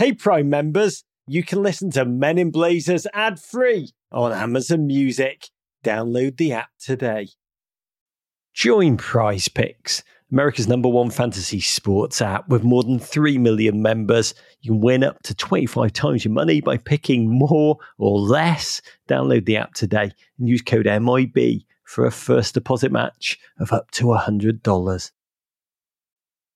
Hey, Prime members, you can listen to Men in Blazers ad free on Amazon Music. Download the app today. Join PrizePicks, America's number one fantasy sports app with more than 3 million members. You can win up to 25 times your money by picking more or less. Download the app today and use code MIB for a first deposit match of up to $100.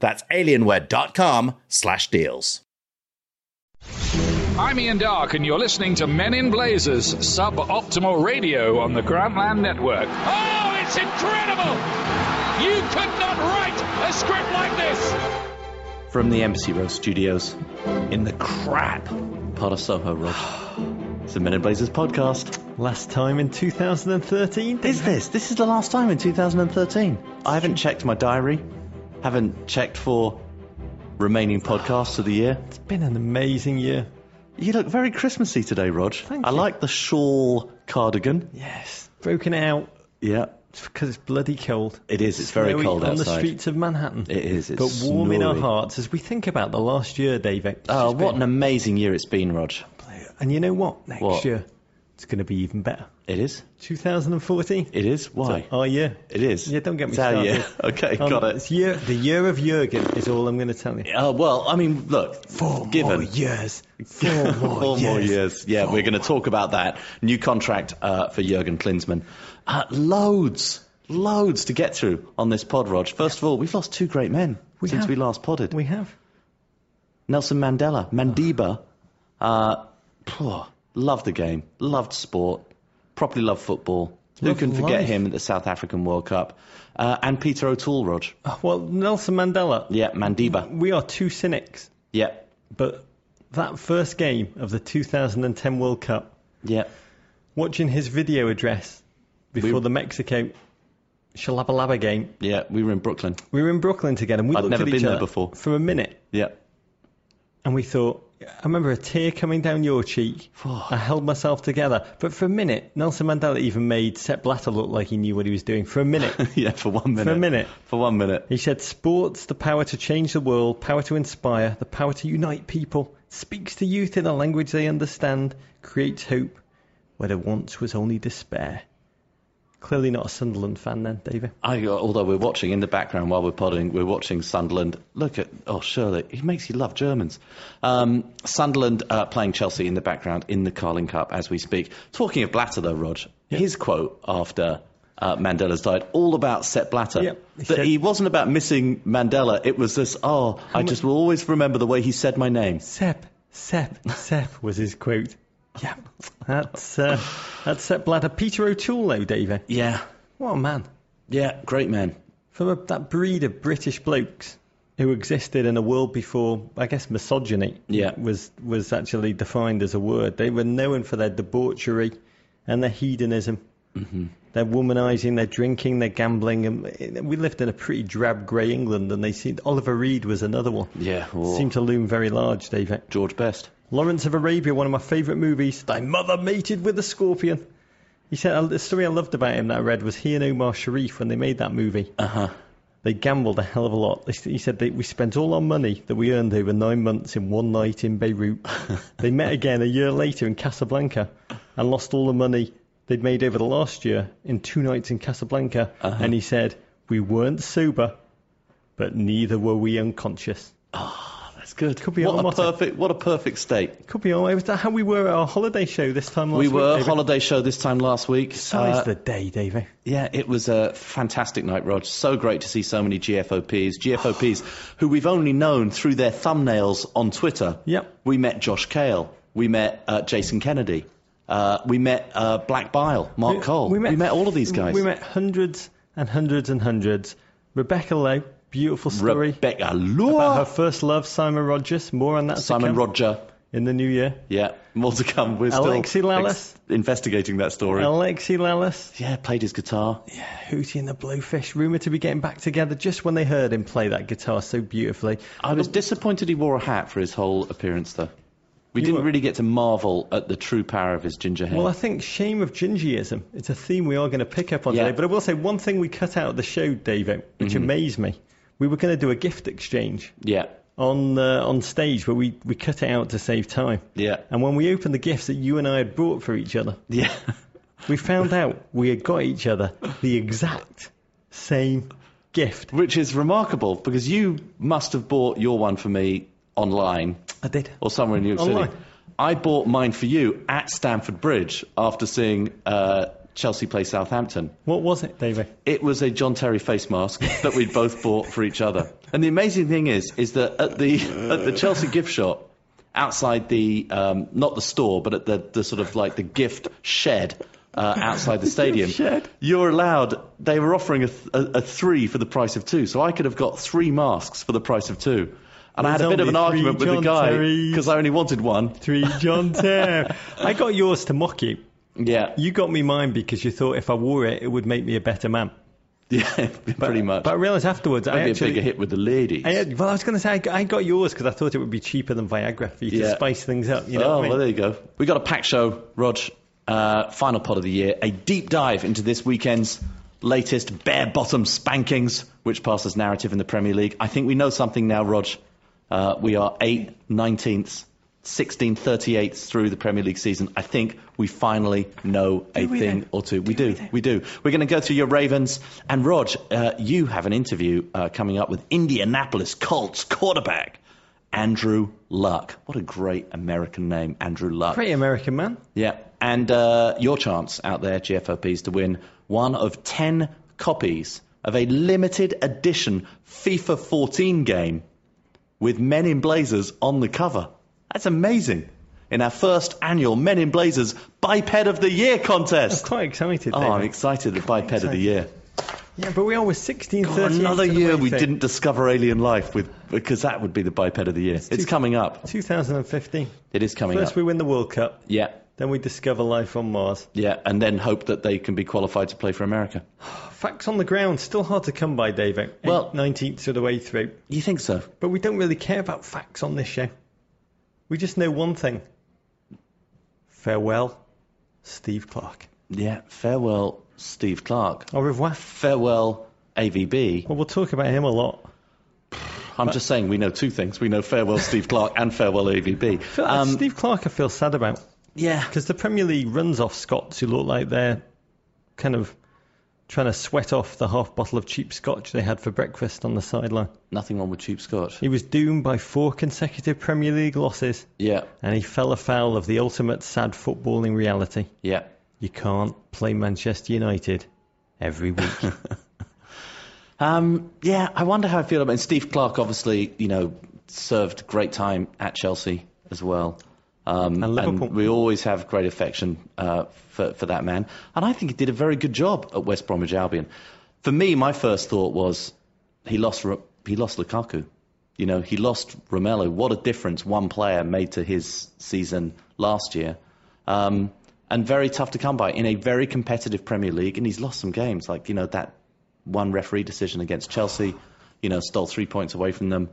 That's alienware.com slash deals. I'm Ian Darke, and you're listening to Men in Blazers suboptimal radio on the Grantland Network. Oh, it's incredible! You could not write a script like this! From the Embassy Road Studios, in the crap part of Soho Road. It's the Men in Blazers podcast. Last time in 2013? Is this? This is the last time in 2013. I haven't checked my diary, haven't checked for remaining podcasts of the year. It's been an amazing year. You look very Christmassy today, Rog. Thank I you. like the shawl cardigan. Yes. Broken out Yeah, because it's bloody cold. it is. It's very Snowy cold on the streets of Manhattan. It is. It's but warm in our hearts as we think about the last year, David. Oh, what been- an amazing year it's been, Rog. And you know what? Next What? year, it's going to be even better. It is. 2014. It is. Why? Our year. It is. Yeah, don't get me It's started. year. Okay, Um, got it. It's year, the year of Jurgen is all I'm going to tell you. Uh, well, I mean, look. Four given more years. Four more Four years. more years. Yeah, Four we're going to talk about that. New contract uh, for Jurgen Klinsmann. Uh, loads, loads to get through on this pod, Rog. First of all, we've lost two great men We since have. we last podded. We have. Nelson Mandela, Madiba. Uh, loved the game, loved sport, properly loved football. Who can forget life. him at the South African World Cup? Uh, and Peter O'Toole, Rog. Uh, Well, Nelson Mandela. Yeah, Madiba. We are two cynics, Yeah, but that first game of the 2010 World Cup, yeah. watching his video address before We- the Mexico Tshabalala game, Yeah, we were in Brooklyn. we were in Brooklyn together and we I'd never been there before. for a minute Yeah. and we thought, I remember a tear coming down your cheek. I held myself together. But for a minute, Nelson Mandela even made Sepp Blatter look like he knew what he was doing. For a minute. yeah, for one minute. For a minute. For one minute. He said, Sports, the power to change the world, power to inspire, the power to unite people, speaks to youth in a language they understand, creates hope where there once was only despair. Clearly not a Sunderland fan then, David. I, although we're watching in the background while we're podding, we're watching Sunderland. Look at, oh, Shirley, he makes you love Germans. Um, Sunderland uh, playing Chelsea in the background in the Carling Cup as we speak. Talking of Blatter, though, Rog, his quote after uh, Mandela's died, all about Sepp Blatter. Yep, he that said- he wasn't about missing Mandela. It was this, oh, I just will always remember the way he said my name. Sepp, Sepp, Sepp was his quote. Yeah, that's, uh, that's Sepp Blatter. Peter O'Toole, though, David. Yeah, What a man. yeah, great man. From a, that breed of British blokes who existed in a world before, I guess, misogyny Yeah. was was actually defined as a word. They were known for their debauchery and their hedonism, mm-hmm. Their womanising, they're drinking, they're gambling. And we lived in a pretty drab grey England, and they seemed Oliver Reed was another one. Yeah, oh. seemed to loom very large, David. George Best. Lawrence of Arabia, one of my favourite movies. Thy mother mated with a scorpion. He said uh, the story I loved about him that I read was he and Omar Sharif when they made that movie. Uh huh. They gambled a hell of a lot. He said they, we spent all our money that we earned over nine months in one night in Beirut. they met again a year later in Casablanca and lost all the money they'd made over the last year in two nights in Casablanca. And he said, we weren't sober, but neither were we unconscious. Oh that's good. Could be what a motto. perfect, what a perfect state. Could be all. Was that how we were at our holiday show this time last we week? We were David? holiday show this time last week. Size Uh, the day, Davey. yeah, it was a fantastic night, Rog. So great to see so many GFOPs. GFOPs who we've only known through their thumbnails on Twitter. Yep. We met Josh Cale. We met uh, Jason Kennedy. Uh, we met uh, Black Bile, Mark Cole. We met, all of these guys. We met hundreds and hundreds and hundreds. Rebecca Lowe, beautiful story Rebecca about her first love, Simon Rogers. More on that. Simon Roger. in the new year. Yeah, more to come. We're Alexi still Lalas. investigating that story. Alexi Lalas, yeah, played his guitar. Yeah, Hootie and the Blowfish, rumoured to be getting back together just when they heard him play that guitar so beautifully. I was disappointed he wore a hat for his whole appearance, though. We You didn't were- really get to marvel at the true power of his ginger hair. Well, I think shame of gingyism. It's a theme we are going to pick up on Yeah. today. But I will say one thing we cut out of the show, David, which Mm-hmm. amazed me. We were going to do a gift exchange yeah, on uh, on stage, but we, we cut it out to save time. yeah, And when we opened the gifts that you and I had brought for each other, yeah. we found out we had got each other the exact same gift. Which is remarkable because you must have bought your one for me online I did. or somewhere in New York Online. City. I bought mine for you at Stamford Bridge after seeing uh, Chelsea play Southampton. What was it, David? It was a John Terry face mask that we'd both bought for each other. And the amazing thing is, is that at the at the Chelsea gift shop, outside the um, not the store, but at the, the sort of like the gift shed uh, outside the stadium, you're allowed. They were offering a, th- a, a three for the price of two, so I could have got three masks for the price of two. And I had a bit of an argument with the guy because I only wanted one. Three John Terry. I got yours to mock you. Yeah, You got me mine because you thought if I wore it, it would make me a better man. yeah, pretty much. But I realised afterwards, I Maybe actually. a bigger hit with the ladies. I well, I was going to say I got, I got yours because I thought it would be cheaper than Viagra for you to spice things up. You know oh, I mean? well, there you go. We got a packed show, Rog. Uh, final pod of the year. A deep dive into this weekend's latest bare bottom spankings, which passes narrative in the Premier League. I think we know something now, Rog. Uh, we are 8, 19th, 16, 38th through the Premier League season. I think we finally know a thing then? or two. We Do we do. then? We do. We're going to go to your Ravens. And Rog, uh, you have an interview uh, coming up with Indianapolis Colts quarterback Andrew Luck. What a great American name, Andrew Luck. Great American man. Yeah. And uh, your chance out there, GFOPs, to win one of 10 copies of a limited edition FIFA 14 game with Men in Blazers on the cover. That's amazing. In our first annual Men in Blazers Biped of the Year contest. Quite excited. Oh, David. I'm excited. The Biped of the Year. Yeah, but we are with 16, God, 38 another year we thing. didn't discover alien life with because that would be the Biped of the Year. It's, too- coming up. 2015. It is coming First up. we win the World Cup, Yeah. then we discover life on Mars. Yeah, and then hope that they can be qualified to play for America. Facts on the ground, still hard to come by, David. Well- 19th of the way through. You think so? But we don't really care about facts on this show. We just know one thing. Farewell, Steve Clarke. Yeah. Farewell, Steve Clarke. Au revoir. Farewell, AVB. Well, we'll talk about him a lot. I'm just saying we know two things. We know farewell, Steve Clarke, and farewell, AVB. Um, Steve Clarke, I feel sad about. yeah. Because the Premier League runs off Scots who look like they're kind of trying to sweat off the half bottle of cheap scotch they had for breakfast on the sideline. Nothing wrong with cheap scotch. He was doomed by four consecutive Premier League losses, Yeah. and he fell afoul of the ultimate sad footballing reality. Yeah. You can't play Manchester United every week. Um, yeah, I wonder how I feel about it. Steve Clarke, obviously, you know, served great time at Chelsea as well. Um, And Liverpool. we always have great affection uh, for, for that man. And I think he did a very good job at West Bromwich Albion. For me, my first thought was he lost, he lost Lukaku. You know, he lost Romelu. What a difference one player made to his season last year. Um, and very tough to come by in a very competitive Premier League. And he's lost some games, like, you know, that one referee decision against Chelsea, you know, stole three points away from them.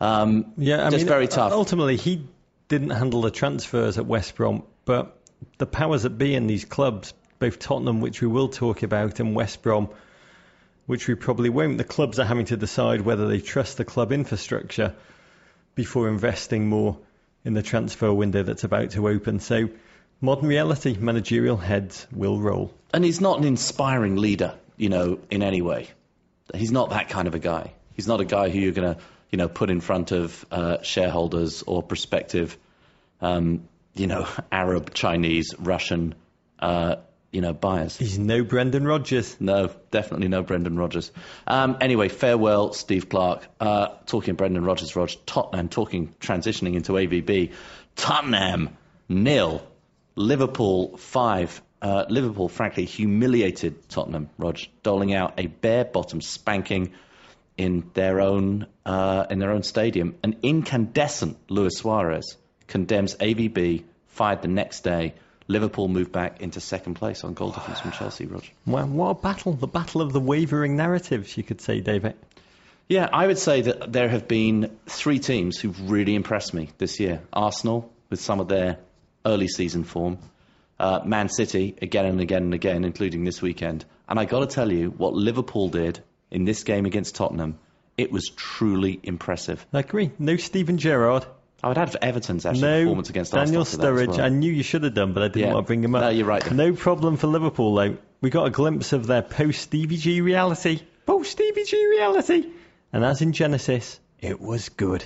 Um, yeah, I just mean, very tough. Ultimately, he didn't handle the transfers at West Brom, but the powers that be in these clubs, both Tottenham, which we will talk about, and West Brom, which we probably won't, the clubs are having to decide whether they trust the club infrastructure before investing more in the transfer window that's about to open. So, modern reality, managerial heads will roll. And he's not an inspiring leader, you know, in any way. He's not that kind of a guy. He's not a guy who you're going to, you know, put in front of uh, shareholders or prospective, um, you know, Arab, Chinese, Russian, uh, you know, buyers. He's no Brendan Rodgers. No, definitely no Brendan Rodgers. Um, anyway, farewell, Steve Clarke. Uh, talking Brendan Rodgers, Rog, Tottenham, talking transitioning into AVB. Tottenham, nil. Liverpool, five. Uh, Liverpool, frankly, humiliated Tottenham, Rog, doling out a bare bottom spanking. In their own uh, in their own stadium. An incandescent Luis Suarez condemns AVB, fired the next day. Liverpool moved back into second place on goal difference from Chelsea, Roger. Well, what a battle. The battle of the wavering narratives, you could say, David. Yeah, I would say that there have been three teams who've really impressed me this year. Arsenal, with some of their early season form. Uh, Man City, again and again and again, including this weekend. And I got to tell you, what Liverpool did in this game against Tottenham, it was truly impressive. I agree. No Steven Gerrard. I would add for Everton's actually No performance against Daniel Arsenal. to that as Sturridge. well. I knew you should have done, but I didn't Yeah. want to bring him up. No, you're right. No problem for Liverpool, though. We got a glimpse of their post Stevie G reality. Post Stevie G reality. And as in Genesis, it was good.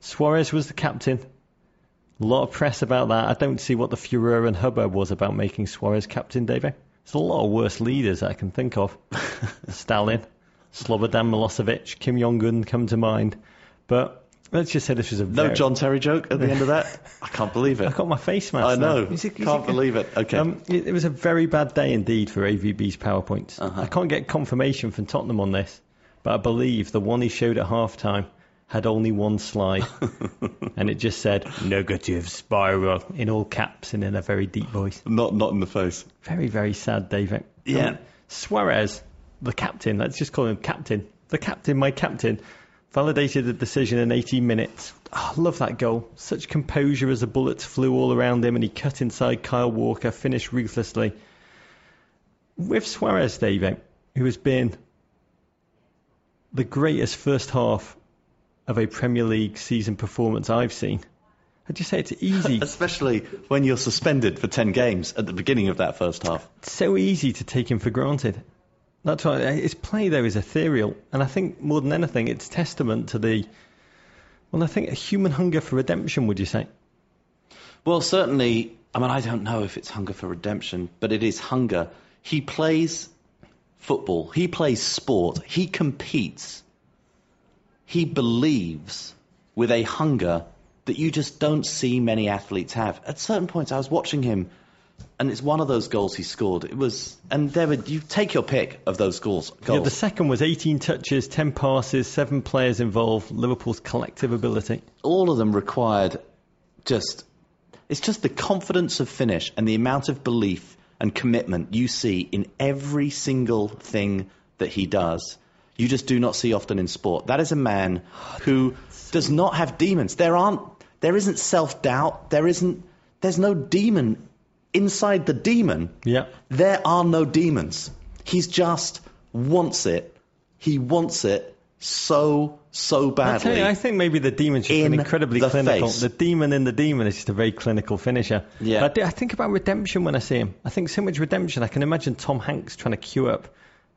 Suarez was the captain. A lot of press about that. I don't see what the furor and hubbub was about making Suarez captain, David. There's a lot of worse leaders I can think of. Stalin, Slobodan Milosevic, Kim Jong Un come to mind. But let's just say this was a No very- John Terry joke at the end of that? I can't believe it. I got my face mask. I know. Is it- is Can't it- believe it. Okay. Um, it, it was a very bad day indeed for AVB's PowerPoints. Uh-huh. I can't get confirmation from Tottenham on this, but I believe the one he showed at half time had only one slide. and it just said, negative spiral, in all caps and in a very deep voice. not not in the face. Very, very sad, David. Yeah. Um, Suarez, the captain, let's just call him captain. The captain, my captain, validated the decision in 18 minutes. Oh, I love that goal. Such composure as the bullets flew all around him and he cut inside Kyle Walker, finished ruthlessly. With Suarez, David, who has been the greatest first half of a Premier League season performance I've seen, I'd just say it's easy. Especially when you're suspended for 10 games at the beginning of that first half. so easy to take him for granted. That's why his play though is ethereal, and I think more than anything, it's testament to the well, I think a human hunger for redemption. Would you say? Well, certainly, I mean, I don't know if it's hunger for redemption, but it is hunger. He plays football, he plays sport, he competes, he believes with a hunger that you just don't see many athletes have. At certain points, I was watching him, and it's one of those goals he scored. It was, and David, you take your pick of those goals. Yeah, the second was 18 touches, 10 passes, seven players involved. Liverpool's collective ability. all of them required just it's just the confidence of finish and the amount of belief and commitment you see in every single thing that he does you just do not see often in sport that is a man who does not have demons there aren't there isn't self-doubt there isn't there's no demon inside the demon Yeah. there are no demons. He's just wants it. He wants it so, so badly. you, I think maybe the demon's just been incredibly the clinical. face. The demon in the demon is just a very clinical finisher. Yeah. But I, do- I think about redemption when I see him. I think so much redemption. I can imagine Tom Hanks trying to queue up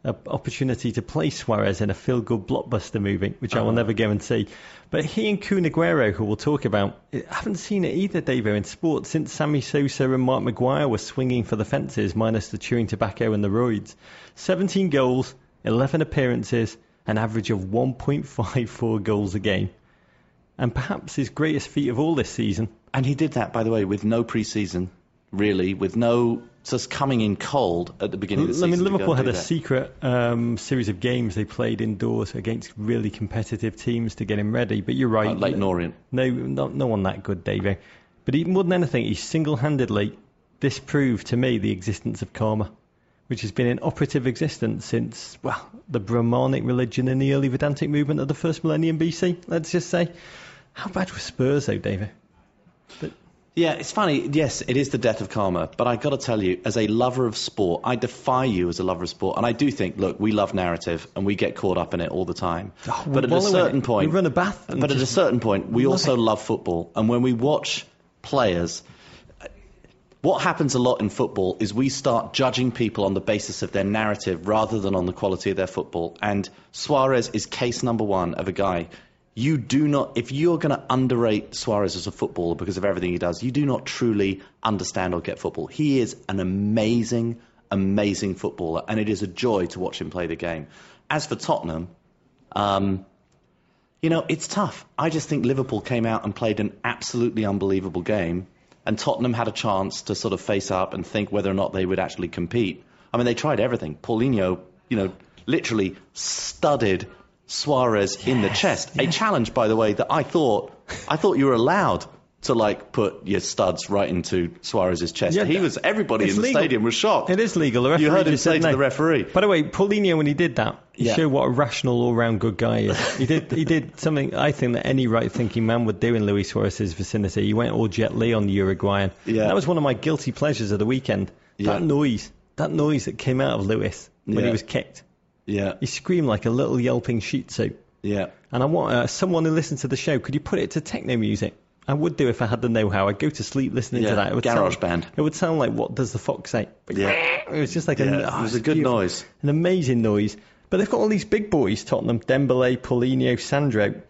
an opportunity to play Suarez in a feel-good blockbuster movie, which Uh-huh. I will never go and see. But he and Kun Aguero, who we'll talk about, I haven't seen it either, Davo, in sport since Sammy Sosa and Mark McGwire were swinging for the fences, minus the chewing tobacco and the roids. 17 goals, 11 appearances, an average of 1.54 goals a game. And perhaps his greatest feat of all this season. and he did that, by the way, with no pre-season, really, with no just coming in cold at the beginning of the I mean, Liverpool had a that. secret um, series of games they played indoors against really competitive teams to get him ready. But you're right. Like Leyton Orient. No, no, no one that good, Davey. But he, more than anything, he single-handedly disproved to me the existence of karma, which has been in operative existence since well the Brahmanic religion in the early Vedantic movement of the first millennium BC. Let's just say, how bad were Spurs though, Davey? Yeah, it's funny. Yes, it is the death of karma. But I got to tell you, as a lover of sport, I defy you as a lover of sport. And I do think, look, we love narrative and we get caught up in it all the time. Oh, but at a certain point, We run a bath But at a certain point, we love also it. love football. And when we watch players, what happens a lot in football is we start judging people on the basis of their narrative rather than on the quality of their football. And Suarez is case number one of a guy. You do not, if you're going to underrate Suarez as a footballer because of everything he does, you do not truly understand or get football. He is an amazing, amazing footballer, and it is a joy to watch him play the game. As for Tottenham, um, you know, it's tough. I just think Liverpool came out and played an absolutely unbelievable game, and Tottenham had a chance to sort of face up and think whether or not they would actually compete. I mean, they tried everything. Paulinho, you know, literally studded Suarez in the chest. A challenge, by the way, that I thought I thought you were allowed to like put your studs right into Suarez's chest. Yeah, he was. Everybody in the legal. stadium was shocked. It is legal. The referee You heard him say to no. the referee. By the way, Paulinho, when he did that, he Yeah. showed what a rational, all-round good guy he is. He did. He did something I think that any right-thinking man would do in Luis Suarez's vicinity. He went all Jet Li on the Uruguayan. Yeah. That was one of my guilty pleasures of the weekend. Yeah. That noise. That noise that came out of Luis when Yeah. he was kicked. Yeah, He screamed like a little yelping Shih Tzu. yeah. And I want uh, someone who listens to the show. Could you put it to techno music? I would do if I had the know-how. I'd go to sleep listening Yeah, to that. It would garage sound, band. It would sound like what does the fox say? Yeah. It was just like a, Yeah, oh, it was a good beautiful. noise. an amazing noise. But they've got all these big boys: Tottenham, Dembele, Paulinho, Sandro.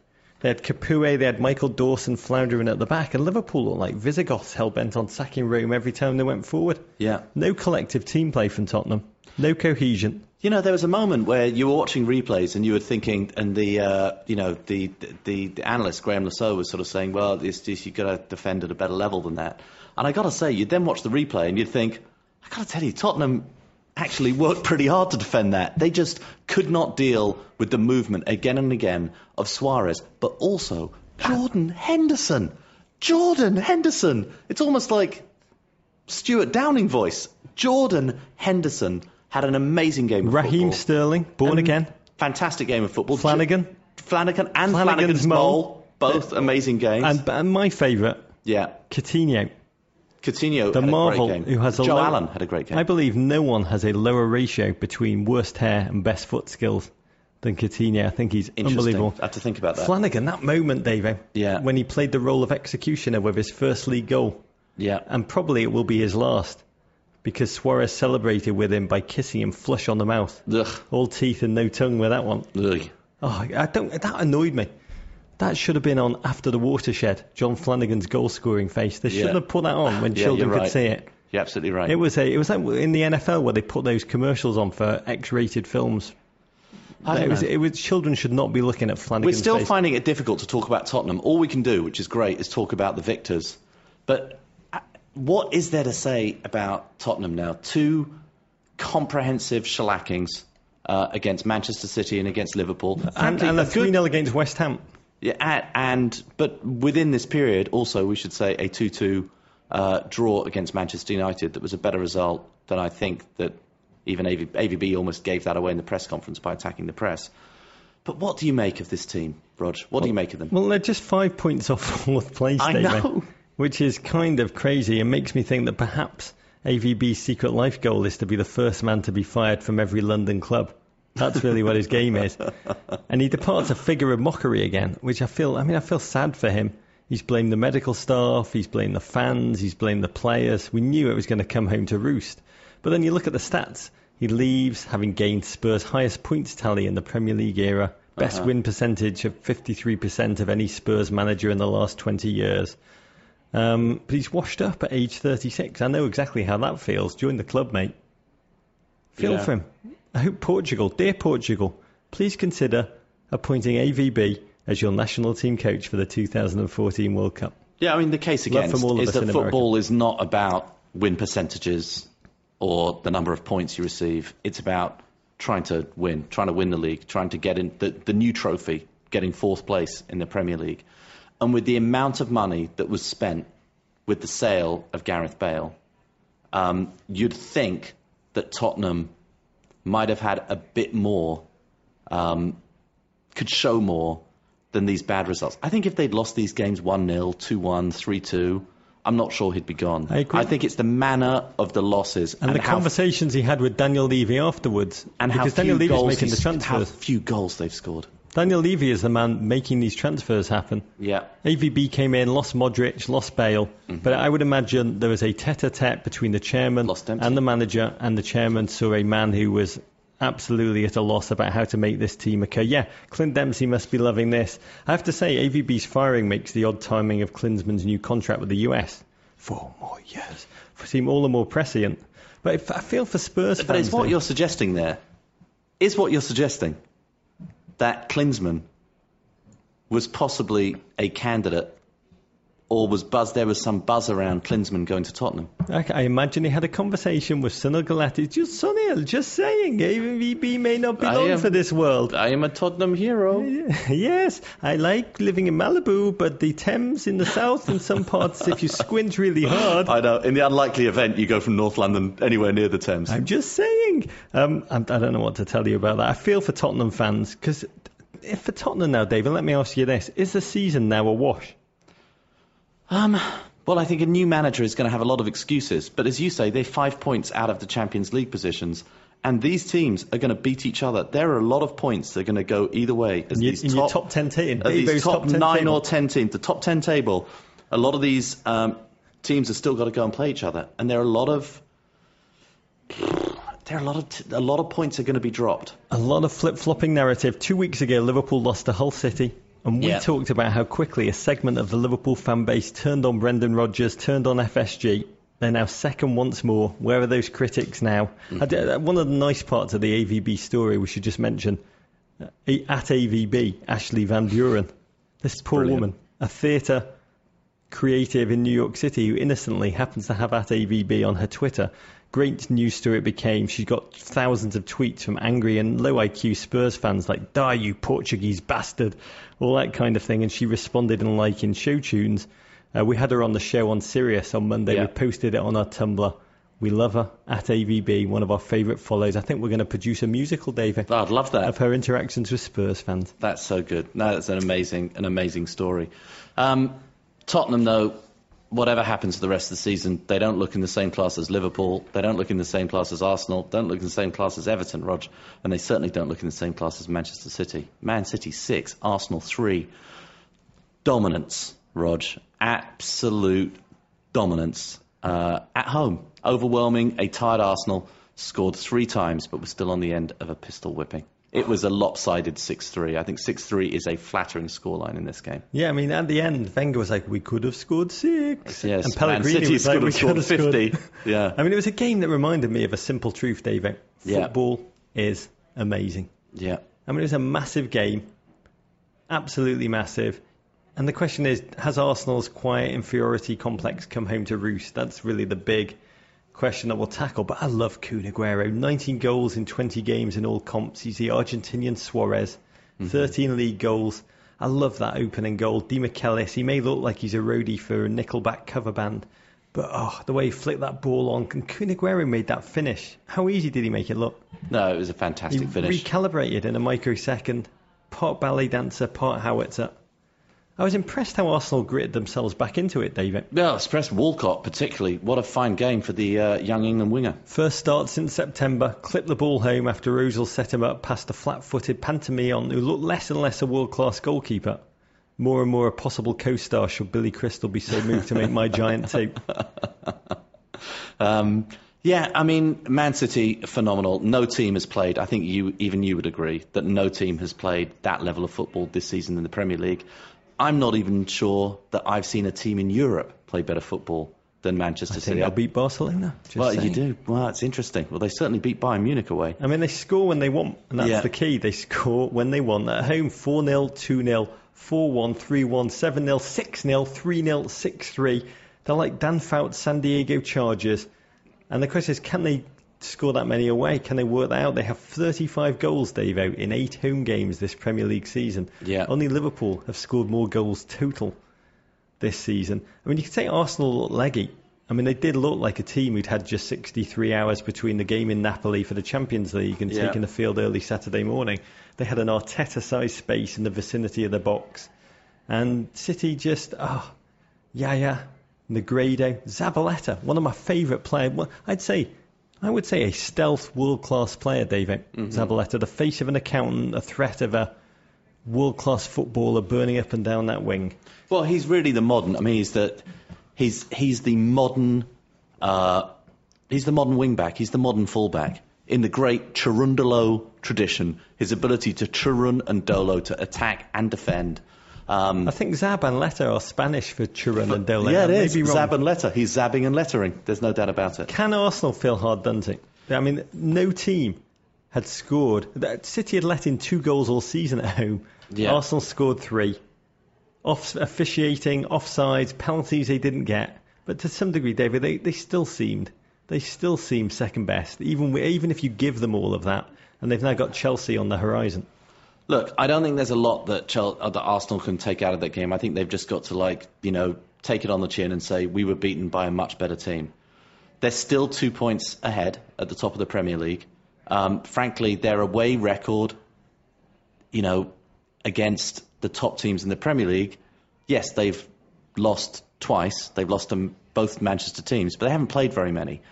They had Capoue, they had Michael Dawson floundering at the back, and Liverpool looked like Visigoths hell bent on sacking Rome every time they went forward. Yeah. No collective team play from Tottenham. No cohesion. You know, there was a moment where you were watching replays and you were thinking, and the uh, you know the, the the analyst Graeme Le Saux was sort of saying, well, this, this you've got to defend at a better level than that. And I got to say, you'd then watch the replay and you'd think, I got to tell you, Tottenham actually worked pretty hard to defend that. They just could not deal with the movement again and again of Suarez, but also Jordan Henderson. Jordan Henderson. It's almost like Stewart Downing voice. Jordan Henderson had an amazing game of Raheem football. Sterling, born again. Fantastic game of football. Flanagan. Flanagan and Flanagan's Flanagan's, mole. mole. Both amazing games. And, and my favourite, yeah. Coutinho. Coutinho The Marvel, a great game. who has a Joe low- Allen had a great game. I believe no one has a lower ratio between worst hair and best foot skills than Coutinho. I think he's unbelievable. I have to think about that. Flanagan, that moment, David, Yeah. when he played the role of executioner with his first league goal, yeah. and probably it will be his last, because Suarez celebrated with him by kissing him flush on the mouth. Ugh. All teeth and no tongue with that one. Ugh. Oh, I don't. That annoyed me. That should have been on after the watershed. Jon Flanagan's goal-scoring face. They Yeah. shouldn't have put that on when Yeah, children could right. see it. You're absolutely right. It was a. It was like in the NFL where they put those commercials on for X-rated films. It was. It was. Children should not be looking at Flanagan. We're still face. finding it difficult to talk about Tottenham. All we can do, which is great, is talk about the victors. But what is there to say about Tottenham now? Two comprehensive shellackings uh, against Manchester City and against Liverpool. and, Frankly, and a three 0 against West Ham. Yeah, and, and but within this period, also we should say a two-two uh, draw against Manchester United that was a better result than I think that even AV, AVB almost gave that away in the press conference by attacking the press. But what do you make of this team, Rog? What do you make of them? Well, they're just five points off fourth place, I David, know. Which is kind of crazy and makes me think that perhaps AVB's secret life goal is to be the first man to be fired from every London club. That's really what his game is. And he departs a figure of mockery again, which I feel, I mean, I feel sad for him. He's blamed the medical staff, he's blamed the fans, he's blamed the players. We knew it was going to come home to roost. But then you look at the stats. He leaves having gained Spurs' highest points tally in the Premier League era, best uh-huh. win percentage of 53% of any Spurs manager in the last 20 years. Um, but he's washed up at age 36. I know exactly how that feels. Join the club, mate. Feel Yeah. for him. I hope Portugal, dear Portugal, please consider appointing AVB as your national team coach for the 2014 World Cup. Yeah, I mean the case Love against from all of is that football is not about win percentages or the number of points you receive. It's about trying to win, trying to win the league, trying to get in the, the new trophy, getting fourth place in the Premier League. And with the amount of money that was spent with the sale of Gareth Bale, um, you'd think that Tottenham might have had a bit more, um, could show more than these bad results. I think if they'd lost these games 1 0, 2 1, 3 2, I'm not sure he'd be gone. I agree. think it's the manner of the losses And, the how, conversations he had with Daniel Levy afterwards. and how because few Daniel Levy's making the how few goals they've scored. Daniel Levy is the man making these transfers happen. Yeah. AVB came in, lost Modric, lost Bale, mm-hmm. but I would imagine there was a tete-a-tete between the chairman and the manager, and the chairman saw a man who was absolutely at a loss about how to make this team occur. Yeah, Clint Dempsey must be loving this. I have to say, AVB's firing makes the odd timing of Klinsmann's new contract with the US, four more years, seem all the more prescient. But if, I feel for Spurs But fans. it's what though- you're suggesting there. Is what you're suggesting that Klinsmann was possibly a candidate or was buzz? There was some buzz around Klinsmann going to Tottenham. I, I imagine he had a conversation with Sunil Gulati. Just Sunil, just saying, AVB may not be I long am- for this world. I am a Tottenham hero. yes, I like living in Malibu, but the Thames in the south, in some parts, if you squint really hard. I know. In the unlikely event you go from North London anywhere near the Thames. I'm just saying. Um, I don't know what to tell you about that. I feel for Tottenham fans because for Tottenham now, David, let me ask you this: Is the season now a wash? Um, well, I think a new manager is going to have a lot of excuses. But as you say, they're five points out of the Champions League positions. And these teams are going to beat each other. There are a lot of points that are going to go either way. As In your, these your top ten team, as these Bevo's top, 10 nine table. or ten teams, the top ten table, a lot of these um, teams have still got to go and play each other. And there are a lot of there are a lot of t- a lot of points are going to be dropped. A lot of flip flopping narrative. Two weeks ago, Liverpool lost to Hull City. And we Yeah. talked about how quickly a segment of the Liverpool fan base turned on Brendan Rodgers, turned on FSG. They're now second once more. Where are those critics now? Uh, one of the nice parts of the AVB story we should just mention uh, at AVB, Ashley Van Buren. This poor Brilliant. woman, a theatre creative in New York City who innocently happens to have at AVB on her Twitter. Great news story it became. She got thousands of tweets from angry and low IQ Spurs fans like, die you Portuguese bastard, all that kind of thing. And she responded in like in show tunes. Uh, we had her on the show on Sirius on Monday. Yeah. We posted it on our Tumblr. We love her at AVB, one of our favourite follows. I think we're going to produce a musical, David, I'd love that. of her interactions with Spurs fans. That's so good. No, that's an amazing, an amazing story. Um, Tottenham, though, whatever happens to the rest of the season, they don't look in the same class as Liverpool. They don't look in the same class as Arsenal. Don't look in the same class as Everton, Rog, and they certainly don't look in the same class as Manchester City. Man City six, Arsenal three. Dominance, Rog, absolute dominance uh, at home, overwhelming a tired Arsenal. Scored three times, but was still on the end of a pistol whipping. It was a lopsided 6-3. I think 6-3 is a flattering scoreline in this game. Yeah, I mean, at the end, Wenger was like, we could have scored six. Yes, and Pellegrini was like, we could have scored scored Yeah. I mean, it was a game that reminded me of a simple truth, David. Yeah. Football is amazing. Yeah. I mean, it was a massive game, absolutely massive. And the question is, has Arsenal's quiet inferiority complex come home to roost? That's really the big question that we'll tackle. But I love Kun Aguero. 19 goals in 20 games in all comps. He's the Argentinian Suarez. Mm-hmm. 13 league goals. I love that opening goal. Demichelis, he may look like he's a roadie for a Nickelback cover band. But oh, the way he flicked that ball on, and Kun Aguero made that finish. How easy did he make it look? No, it was a fantastic He finish. recalibrated in a microsecond. Part ballet dancer, part howitzer. I was impressed how Arsenal gritted themselves back into it, David. Yeah, Express Walcott particularly. What a fine game for the uh, young England winger. First start since September, clipped the ball home after Ozil set him up past a flat-footed Pantamion who looked less and less a world-class goalkeeper. More and more a possible co-star should Billy Crystal be so moved to make my giant tape. Um, yeah, I mean, Man City, phenomenal. No team has played. I think you, even you would agree that no team has played that level of football this season in the Premier League. I'm not even sure that I've seen a team in Europe play better football than Manchester I think City. they'll beat Barcelona. Just well, you do. Well, it's interesting. Well, they certainly beat Bayern Munich away. I mean, they score when they want, and that's Yeah. the key. They score when they want. At home, 4 0, 2 0, 4 1, 3 1, 7 0, 6 0, 3 0, 6 3. They're like Dan Fouts' San Diego Chargers. And the question is, can they score that many away? Can they work that out? They have 35 goals, Dave, out in eight home games this Premier League season. Yeah. Only Liverpool have scored more goals total this season. I mean, you could say Arsenal look leggy. I mean, they did look like a team who'd had just 63 hours between the game in Napoli for the Champions League and Yeah. taking the field early Saturday morning. They had an Arteta-sized space in the vicinity of the box. And City just, oh, Yaya, Negredo, Zabaleta, one of my favourite players. Well, I'd say, I would say a stealth world-class player, David. Zabaleta, the face of an accountant, a threat of a world-class footballer burning up and down that wing. Well, he's really the modern. I mean, he's the he's he's the modern uh, he's the modern wingback. He's the modern fullback in the great Cherundolo tradition. His ability to chirun and dolo to attack and defend. Um, I think Zab and Letter are Spanish for churran and Dole. yeah, it is. Zab and letter. He's zabbing and lettering. There's no doubt about it. Can Arsenal feel hard done to? I mean, no team had scored. City had let in two goals all season at home. Yeah. Arsenal scored three. off officiating, offsides, penalties they didn't get. But to some degree, David, they, they still seemed they still seem second best, even even if you give them all of that, and they've now got Chelsea on the horizon. Look, I don't think there's a lot that, Chel- uh, that Arsenal can take out of that game. I think they've just got to like you know take it on the chin and say we were beaten by a much better team. They're still two points ahead at the top of the Premier League. Um, frankly, their away record, you know, against the top teams in the Premier League, yes, they've lost twice. They've lost to both Manchester teams, but they haven't played very many.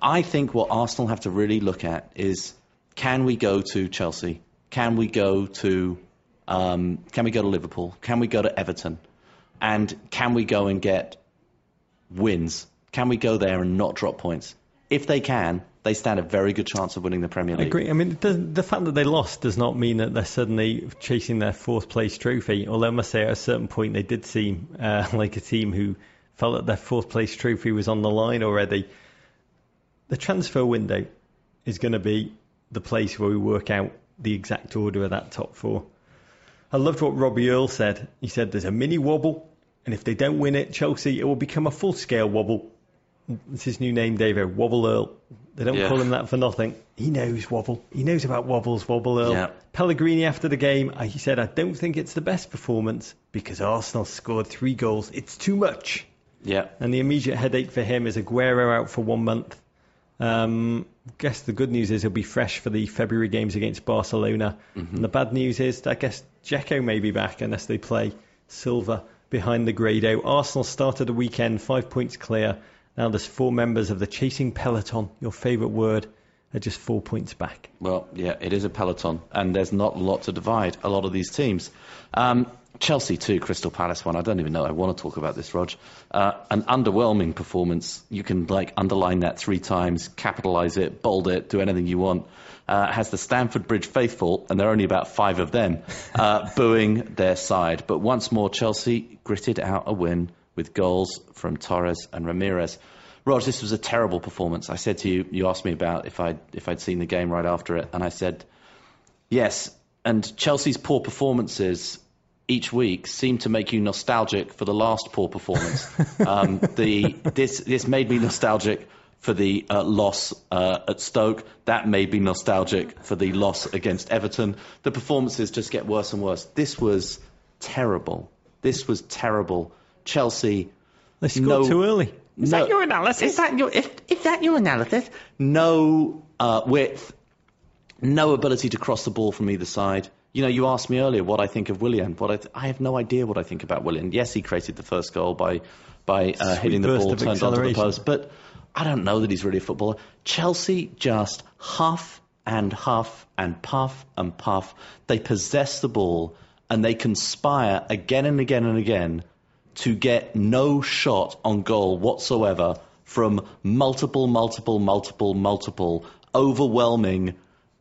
I think what Arsenal have to really look at is can we go to Chelsea? Can we go to um, can we go to Liverpool? Can we go to Everton? And can we go and get wins? Can we go there and not drop points? If they can, they stand a very good chance of winning the Premier League. I agree. I mean, the, the fact that they lost does not mean that they're suddenly chasing their fourth place trophy. Although I must say, at a certain point, they did seem uh, like a team who felt that their fourth place trophy was on the line already. The transfer window is going to be the place where we work out the exact order of that top four. I loved what Robbie Earle said. He said there's a mini wobble, and if they don't win it, Chelsea, it will become a full scale wobble. It's his new name, David. Wobble Earle. They don't Yeah. call him that for nothing. He knows wobble. He knows about wobbles, Wobble Earle. Yeah. Pellegrini after the game, uh, he said, I don't think it's the best performance because Arsenal scored three goals. It's too much. Yeah. And the immediate headache for him is Aguero out for one month. Um, guess the good news is he'll be fresh for the February games against Barcelona. And the bad news is, I guess Dzeko may be back unless they play Silva behind Negredo. Arsenal started the weekend five points clear. Now there's four members of the chasing peloton, your favourite word, are just four points back. Well, yeah, it is a peloton, and there's not a lot to divide a lot of these teams. Um, Chelsea too, Crystal Palace one. I don't even know. I want to talk about this, Rog. Uh, an underwhelming performance. You can like underline that three times, capitalise it, bold it, do anything you want. Uh, has the Stamford Bridge faithful, and there are only about five of them, uh, booing their side. But once more, Chelsea gritted out a win with goals from Torres and Ramires. Rog, this was a terrible performance. I said to you, you asked me about if I'd, if I'd seen the game right after it, and I said, yes. And Chelsea's poor performances each week seem to make you nostalgic for the last poor performance. um, the, this, this made me nostalgic for the uh, loss uh, at Stoke. That made me nostalgic for the loss against Everton. The performances just get worse and worse. This was terrible. This was terrible. Chelsea. They scored No- too early. Is no- that your analysis? Is that your if, if that your analysis? No uh, width, no ability to cross the ball from either side. You know, you asked me earlier what I think of Willian. What I, th- I have no idea what I think about Willian. Yes, he created the first goal by by uh, hitting the ball turned onto the post, but I don't know that he's really a footballer. Chelsea just huff and huff and puff and puff. They possess the ball and they conspire again and again and again to get no shot on goal whatsoever from multiple, multiple, multiple, multiple, overwhelming,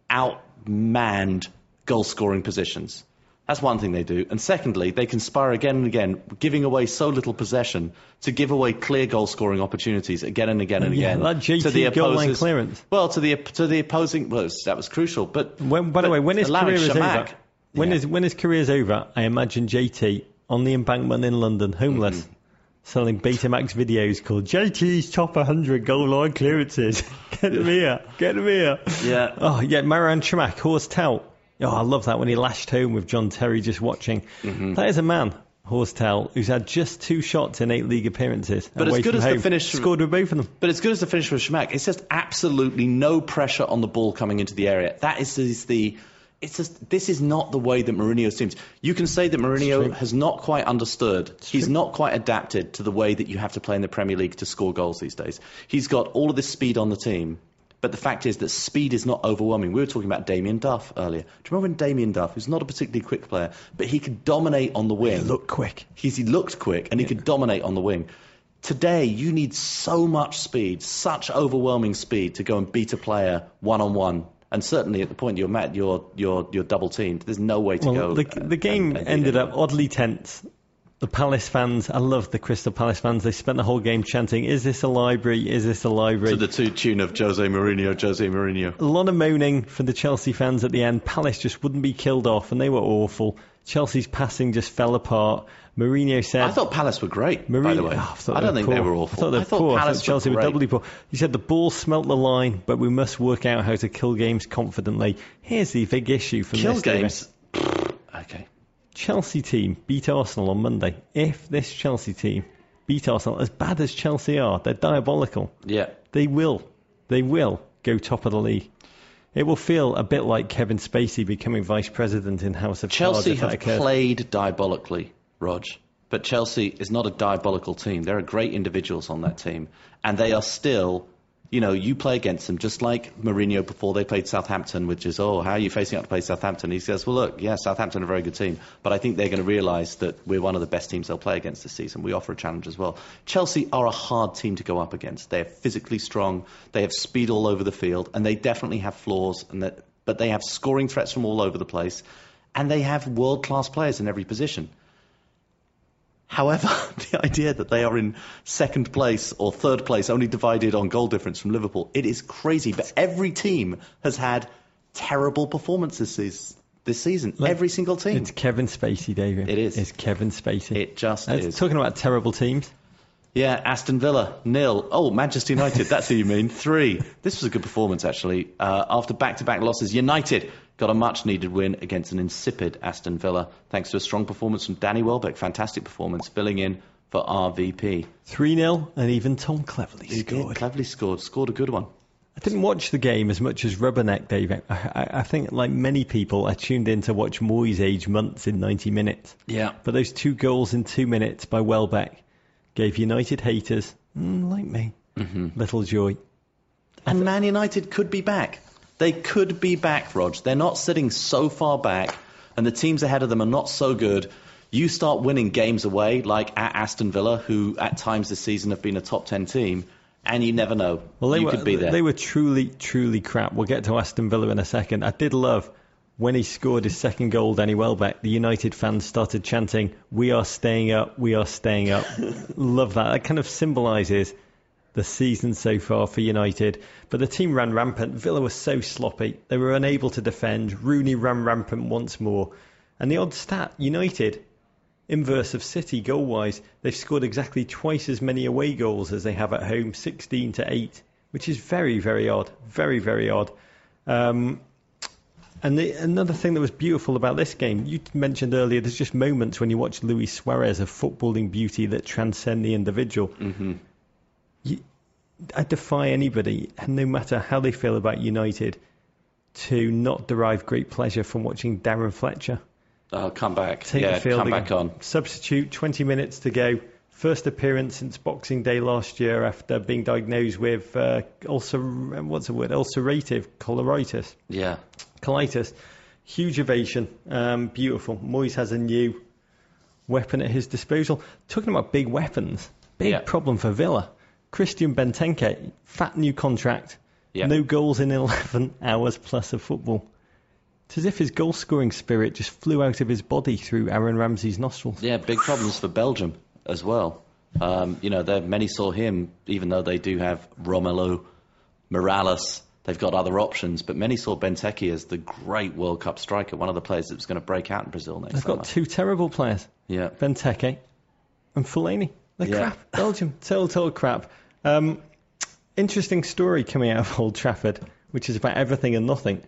outmanned goal scoring positions. That's one thing they do. And secondly, they conspire again and again, giving away so little possession to give away clear goal scoring opportunities again and again and Yeah, again. that JT to the goal line clearance. Well, to the to the opposing, well, that was crucial. But When, by the way, when his career is Chamakh- over, when Yeah. his when his career is over, I imagine JT on the embankment in London, homeless, Mm-hmm. selling Betamax videos called JT's top 100 goal line clearances. Get him here, get him here. Yeah. Oh yeah, Marouane Chamakh, horse tout. Oh, I love that when he lashed home with John Terry just watching. Mm-hmm. That is a man. Horsetail, who's had just two shots in eight league appearances. But as good from as the home. finish- scored with both of them. But as good as the finish with Chamakh, it's just absolutely no pressure on the ball coming into the area. That is, is the. It's just this is not the way that Mourinho seems. You can say that Mourinho has not quite understood. He's not quite adapted to the way that you have to play in the Premier League to score goals these days. He's got all of this speed on the team, but the fact is that speed is not overwhelming. We were talking about Damien Duff earlier. Do you remember when Damien Duff, who's not a particularly quick player, but he could dominate on the wing? Look quick. He's, he looked quick and he could dominate on the wing. Today, you need so much speed, such overwhelming speed to go and beat a player one on one. And certainly at the point you're met, you're, you're, you're double teamed. There's no way to Well, go. the, the game and- and ended up oddly tense. The Palace fans, I love the Crystal Palace fans. They spent the whole game chanting, "Is this a library? Is this a library?" To the two tune of Jose Mourinho, Jose Mourinho. a lot of moaning for the Chelsea fans at the end. Palace just wouldn't be killed off, and they were awful. Chelsea's passing just fell apart. Mourinho said. I thought Palace were great. by the way, Oh, I, thought I don't think poor. they were awful. I thought they were poor. I thought Chelsea were were doubly poor. He said the ball smelt the line, but we must work out how to kill games confidently. Here's the big issue from Kill this. Games. Chelsea team beat Arsenal on Monday. If this Chelsea team beat Arsenal, as bad as Chelsea are, they're diabolical. Yeah. They will, they will go top of the league. It will feel a bit like Kevin Spacey becoming vice president in House of Chelsea Cards. if that have played diabolically, Rog. But Chelsea is not a diabolical team. There are great individuals on that team. And they are still, you know, you play against them just like Mourinho before they played Southampton, which is, oh, how are you facing up to play Southampton? He says, well, look, yeah, Southampton are a very good team. But I think they're going to realise that we're one of the best teams they'll play against this season. We offer a challenge as well. Chelsea are a hard team to go up against. They're physically strong. They have speed all over the field. And they definitely have flaws. And that, but they have scoring threats from all over the place. And they have world class players in every position. However, the idea that they are in second place or third place, only divided on goal difference from Liverpool, it is crazy. But every team has had terrible performances this, this season. Look, every single team. It's Kevin Spacey, David. It is. It's Kevin Spacey. It just And is. Talking about terrible teams. Yeah, Aston Villa, nil. Oh, Manchester United, that's who you mean. Three. This was a good performance, actually. Uh, after back to back losses, United got a much needed win against an insipid Aston Villa, thanks to a strong performance from Danny Welbeck. Fantastic performance, filling in for RVP. 3 0, and even Tom Cleverley He did, scored. Cleverley scored, scored a good one. I didn't watch the game as much as Rubberneck, David. I, I, I think, like many people, I tuned in to watch Moyes age months in 90 minutes. Yeah. But those two goals in two minutes by Welbeck gave United haters, mm, like me, Mm-hmm. little joy. And Man United could be back. They could be back, Rog. They're not sitting so far back, and the teams ahead of them are not so good. You start winning games away, like at Aston Villa, who at times this season have been a top 10 team, and you never know. Well, they you were, could be there. They were truly, truly crap. We'll get to Aston Villa in a second. I did love when he scored his second goal, Danny Welbeck. The United fans started chanting, "We are staying up, we are staying up." love that. That kind of symbolises the season so far for United. But the team ran rampant. Villa was so sloppy. They were unable to defend. Rooney ran rampant once more. And the odd stat, United, inverse of City goal wise, they've scored exactly twice as many away goals as they have at home, 16 to 8, which is very, very odd. Very, very odd. Um, and the, another thing that was beautiful about this game, you mentioned earlier, there's just moments when you watch Luis Suarez, a footballing beauty that transcend the individual. Mm-hmm. You, I defy anybody, and no matter how they feel about United, to not derive great pleasure from watching Darren Fletcher oh, come back. take yeah, the field. come back on. Substitute, 20 minutes to go. First appearance since Boxing Day last year after being diagnosed with uh, ulcer, what's the word? Ulcerative colitis. Yeah. Colitis. Huge ovation. Um, beautiful. Moyes has a new weapon at his disposal. Talking about big weapons, big Yeah. problem for Villa. Christian Benteke, fat new contract. Yeah. No goals in 11 hours plus of football. It's as if his goal scoring spirit just flew out of his body through Aaron Ramsey's nostrils. Yeah, big problems for Belgium as well. Um, you know, many saw him, even though they do have Romelu Morales. They've got other options, but many saw Benteke as the great World Cup striker, one of the players that was going to break out in Brazil next They've summer. got two terrible players, yeah, Benteke and Fellaini. They're Yeah. crap. Belgium, total, total crap. Um, interesting story coming out of Old Trafford, which is about everything and nothing.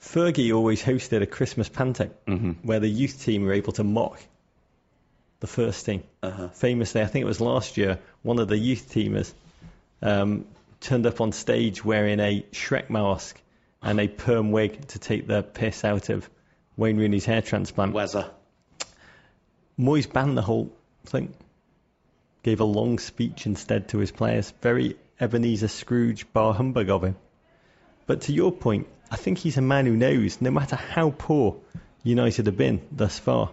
Fergie always hosted a Christmas panto where the youth team were able to mock the first team. Famously, I think it was last year, one of the youth teamers um, turned up on stage wearing a Shrek mask and a perm wig to take the piss out of Wayne Rooney's hair transplant. Wazza. Moyes banned the whole thing. Gave a long speech instead to his players. Very Ebenezer Scrooge bar humbug of him. But to your point, I think he's a man who knows no matter how poor United have been thus far.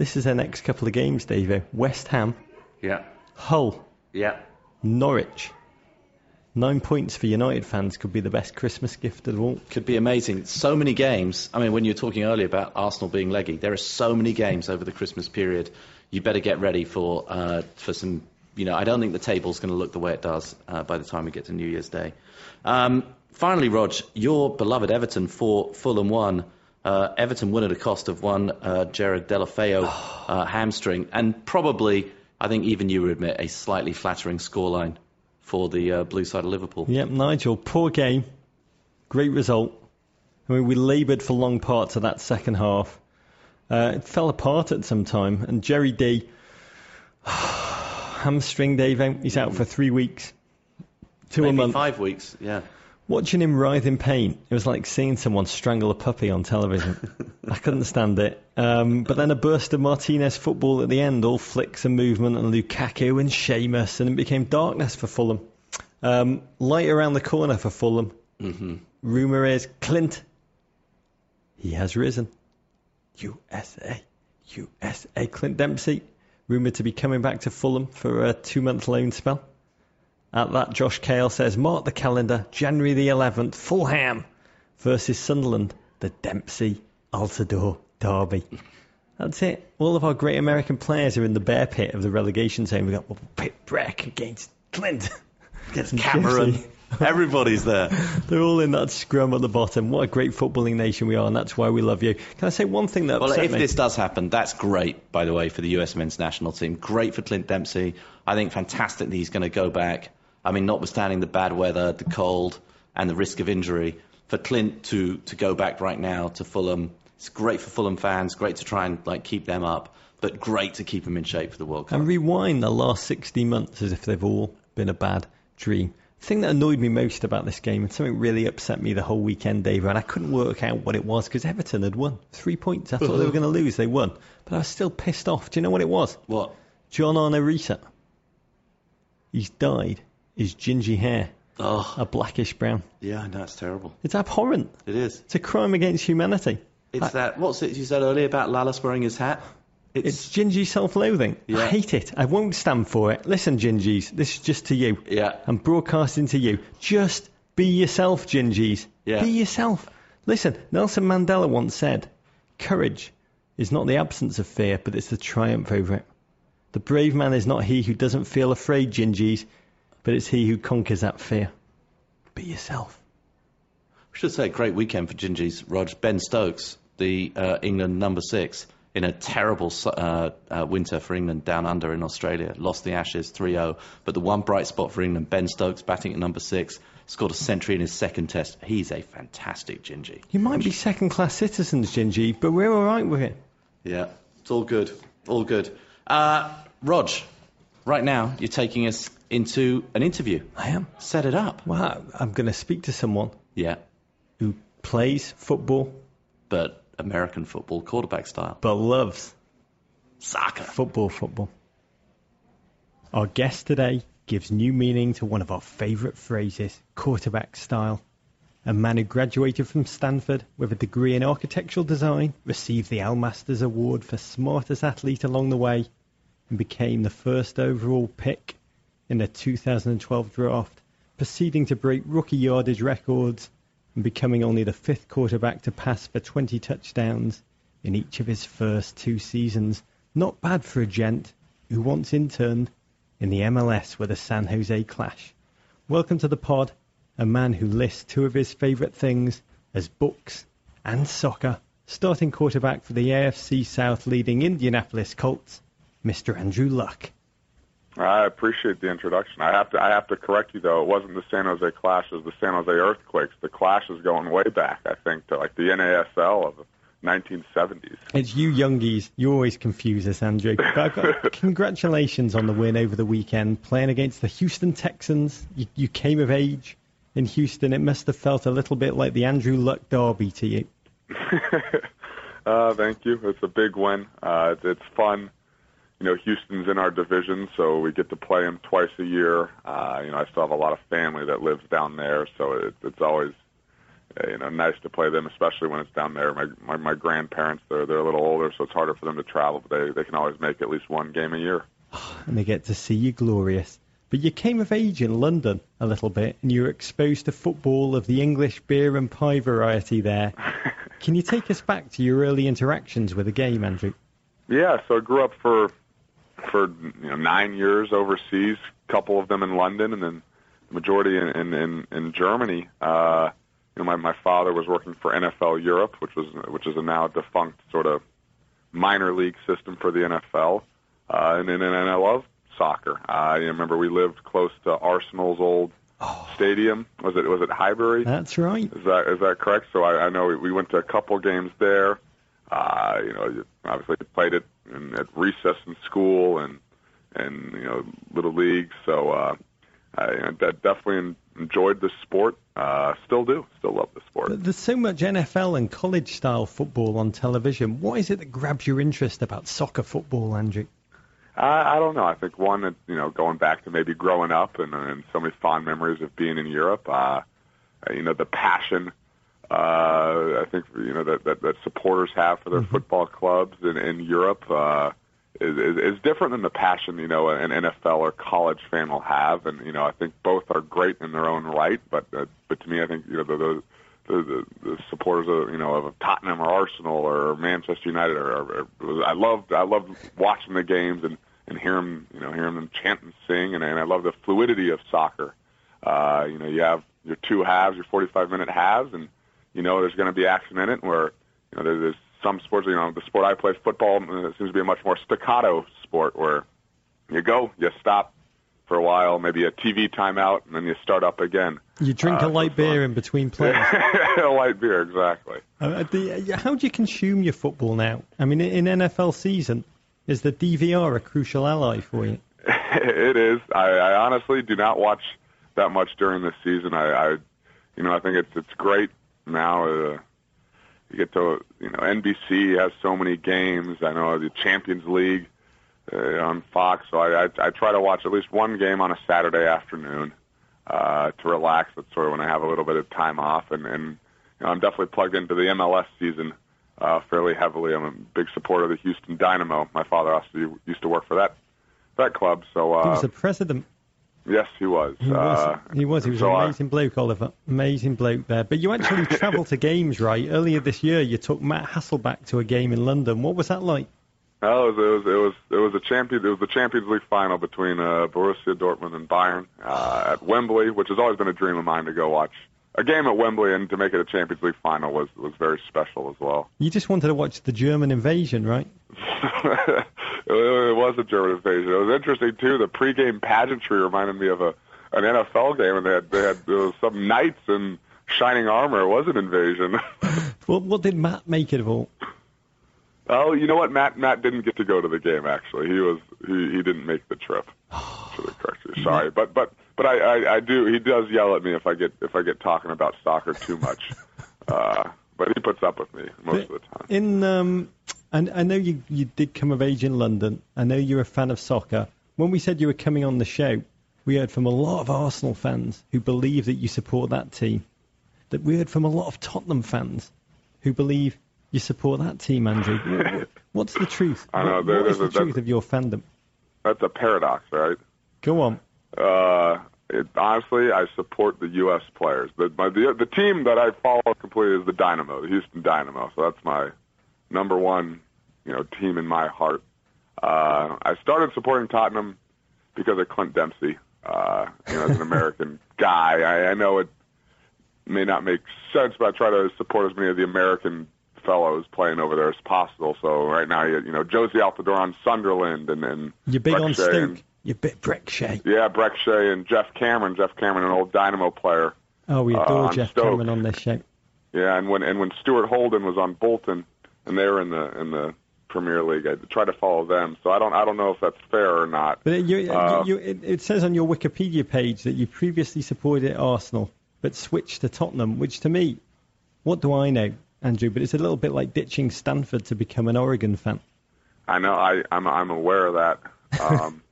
This is their next couple of games, Davo. West Ham, Yeah, Hull, yeah. Norwich. Nine points for United fans could be the best Christmas gift of all. Could be amazing. So many games. I mean, when you were talking earlier about Arsenal being leggy, there are so many games over the Christmas period. You better get ready for uh, for some. You know, I don't think the table's going to look the way it does uh, by the time we get to New Year's Day. Um, finally, Rog, your beloved Everton four, Fulham one. Uh, Everton won at a cost of one uh, Gerard Deulofeu uh, hamstring, and probably, I think even you would admit, a slightly flattering scoreline for the uh, blue side of Liverpool. Yep, Nigel, poor game. Great result. I mean, we laboured for long parts of that second half. Uh, it fell apart at some time, and Jerry D. hamstring Dave. He's out for three weeks. Two a month. five weeks, yeah. Watching him writhe in pain, it was like seeing someone strangle a puppy on television. I couldn't stand it. Um, but then a burst of Martinez football at the end, all flicks and movement, and Lukaku and Seamus, and it became darkness for Fulham. Um, light around the corner for Fulham. Mm-hmm. Rumour is Clint. He has risen. USA. USA. Clint Dempsey, rumoured to be coming back to Fulham for a two month loan spell. At that, Josh Cale says, mark the calendar, January the 11th, Fulham versus Sunderland, the Dempsey Altidore Derby. That's it. All of our great American players are in the bear pit of the relegation zone. We've got Pit Breck against Clint. Against Cameron. Everybody's there. They're all in that scrum at the bottom. What a great footballing nation we are, and that's why we love you. Can I say one thing that Well, if me? this does happen, that's great, by the way, for the US men's national team. Great for Clint Dempsey. I think fantastic that he's going to go back. I mean, notwithstanding the bad weather, the cold, and the risk of injury, for Clint to, to go back right now to Fulham, it's great for Fulham fans. Great to try and like keep them up, but great to keep them in shape for the World Cup. and rewind the last 60 months as if they've all been a bad dream. The thing that annoyed me most about this game, and something really upset me the whole weekend, Dave, and I couldn't work out what it was because Everton had won three points. I thought they were going to lose. They won. But I was still pissed off. Do you know what it was? What? John Arne Riise. He's died. His gingy hair, Oh, a blackish brown. yeah, I know it's terrible. It's abhorrent. It is. It's a crime against humanity. It's that. What's it you said earlier about Lallis wearing his hat? It's gingy self-loathing. I hate it. I won't stand for it. Listen, gingies, this is just to you. Yeah. I'm broadcasting to you. Just be yourself, gingies. Yeah. Be yourself. Listen, Nelson Mandela once said, courage is not the absence of fear, but it's the triumph over it. The brave man is not he who doesn't feel afraid, gingies, but it's he who conquers that fear. Be yourself. We should say great weekend for Gingies, Rog. Ben Stokes, the uh, England number six, in a terrible uh, uh, winter for England down under in Australia. Lost the Ashes 3 0. But the one bright spot for England, Ben Stokes batting at number six, scored a century in his second test. He's a fantastic Gingy. You might be second-class citizens, Gingy, but we're all right with it. Yeah, it's all good. All good. Uh, Rog, right now you're taking us into an interview. I am. Set it up. Well, I'm going to speak to someone Yeah, who plays football but American football, quarterback style. but loves Soccer. football football. Our guest today gives new meaning to one of our favourite phrases, quarterback style. A man who graduated from Stanford with a degree in architectural design, received the Al Masters Award for smartest athlete along the way, and became the first overall pick in the 2012 draft, proceeding to break rookie yardage records and becoming only the fifth quarterback to pass for 20 touchdowns in each of his first two seasons. Not bad for a gent who once interned in the MLS with the San Jose Clash. Welcome to the pod, a man who lists two of his favourite things as books and soccer. Starting quarterback for the AFC South leading Indianapolis Colts, Mr. Andrew Luck. I appreciate the introduction. I have to I have to correct you though. It wasn't the San Jose Clash, it was the San Jose Earthquakes. The Clash is going way back, I think, to like the NASL of the 1970s. It's you youngies. You always confuse us, Andrew. Got congratulations on the win over the weekend, playing against the Houston Texans. You, you came of age in Houston. It must have felt a little bit like the Andrew Luck Derby to you. Uh, thank you. It's a big win. Uh, it's, it's fun. You know, Houston's in our division, so we get to play them twice a year. Uh, you know, I still have a lot of family that lives down there, so it, it's always uh, you know nice to play them, especially when it's down there. My my, my grandparents they're they're a little older, so it's harder for them to travel, but they they can always make at least one game a year. and they get to see you glorious. But you came of age in London a little bit, and you were exposed to football of the English beer and pie variety there. Can you take us back to your early interactions with the game, Andrew? Yeah, so I grew up for for you know nine years overseas, a couple of them in London, and then the majority in in in, in Germany. Uh, you know, my my father was working for NFL Europe, which was which is a now defunct sort of minor league system for the NFL, uh, and, and and I love soccer. I remember we lived close to Arsenal's old stadium. Was it was it Highbury? That's right. Is that is that correct? So I, I know we, we went to a couple games there. Uh, you know, obviously played it in, at recess in school and and you know little league. So uh, I you know, definitely enjoyed the sport. Uh, still do. Still love the sport. There's so much NFL and college style football on television. What is it that grabs your interest about soccer football, Andrew? I, I don't know. I think one, you know, going back to maybe growing up and, and so many fond memories of being in Europe. Uh, you know, the passion. Uh, I think you know that, that that supporters have for their football clubs in, in Europe uh, is, is is different than the passion you know an NFL or college fan will have, and you know I think both are great in their own right. But uh, but to me, I think you know the the the, the, the supporters of you know of Tottenham or Arsenal or Manchester United or, or, or I loved I loved watching the games and and hear them you know hearing them chant and sing and, and I love the fluidity of soccer. Uh, you know you have your two halves, your 45 minute halves, and you know there's going to be action in it where you know there's, some sports you know the sport I play football uh, seems to be a much more staccato sport where you go you stop for a while maybe a TV timeout and then you start up again. You drink Uh, a light beer fun. in between plays. a light beer, exactly. Uh, the, how do you consume your football now? I mean, in NFL season, is the DVR a crucial ally for you? it is. I, I honestly do not watch that much during the season. I, I you know, I think it's it's great now. Uh, you get to, you know, NBC has so many games. I know the Champions League uh, on Fox, so I, I I try to watch at least one game on a Saturday afternoon uh, to relax. That's sort of when I have a little bit of time off, and and you know, I'm definitely plugged into the MLS season uh, fairly heavily. I'm a big supporter of the Houston Dynamo. My father also used to work for that that club, so uh, He was the president. Yes, he was. He was. Uh, he was. He was so an I- amazing bloke, Oliver. Amazing bloke there. But you actually travelled to games, right? Earlier this year, you took Matt Hasselbeck to a game in London. What was that like? Oh, it was it was it was it was a champion. It was the Champions League final between uh, Borussia Dortmund and Bayern uh, at Wembley, which has always been a dream of mine to go watch a game at Wembley and to make it a Champions League final was was very special as well. You just wanted to watch the German invasion, right? it, it was a German invasion. It was interesting too. The pregame pageantry reminded me of a an NFL game, and they had they had there was some knights in shining armor. It was an invasion. Well, what did Matt make it of all? Oh, you know what? Matt Matt didn't get to go to the game. Actually, he was he, he didn't make the trip. Should have corrected. Sorry, but but but I, I I do. He does yell at me if I get if I get talking about soccer too much. Uh, but he puts up with me most of the time. In um, and I know you you did come of age in London. I know you're a fan of soccer. When we said you were coming on the show, we heard from a lot of Arsenal fans who believe that you support that team. That we heard from a lot of Tottenham fans who believe you support that team, Andrew. What- what- What's the truth? I know, there- what is the a- truth of your fandom? That's a paradox, right? Go on. Uh, it, honestly, I support the U.S. players. The, my, the the team that I follow completely is the Dynamo, the Houston Dynamo. So that's my number one, you know, team in my heart. Uh, I started supporting Tottenham because of Clint Dempsey. Uh, you know, as an American guy, I, I know it may not make sense, but I try to support as many of the American fellows playing over there as possible. So right now, you, you know, Jozy Altidore on Sunderland, and then You're big Breck on Shea Stoke. and- You're bit Breck Shea. yeah, Breck Shea and Geoff Cameron. Geoff Cameron, an old Dynamo player. Oh, we adore Uh, Geoff Stoke. Cameron on this show. Yeah, and when and when Stuart Holden was on Bolton, and they were in the in the Premier League, I try to follow them. So I don't I don't know if that's fair or not. But you, Uh, you, it, it says on your Wikipedia page that you previously supported Arsenal, but switched to Tottenham, which to me, what do I know, Andrew? But it's a little bit like ditching Stanford to become an Oregon fan. I know I I'm I'm aware of that. Um,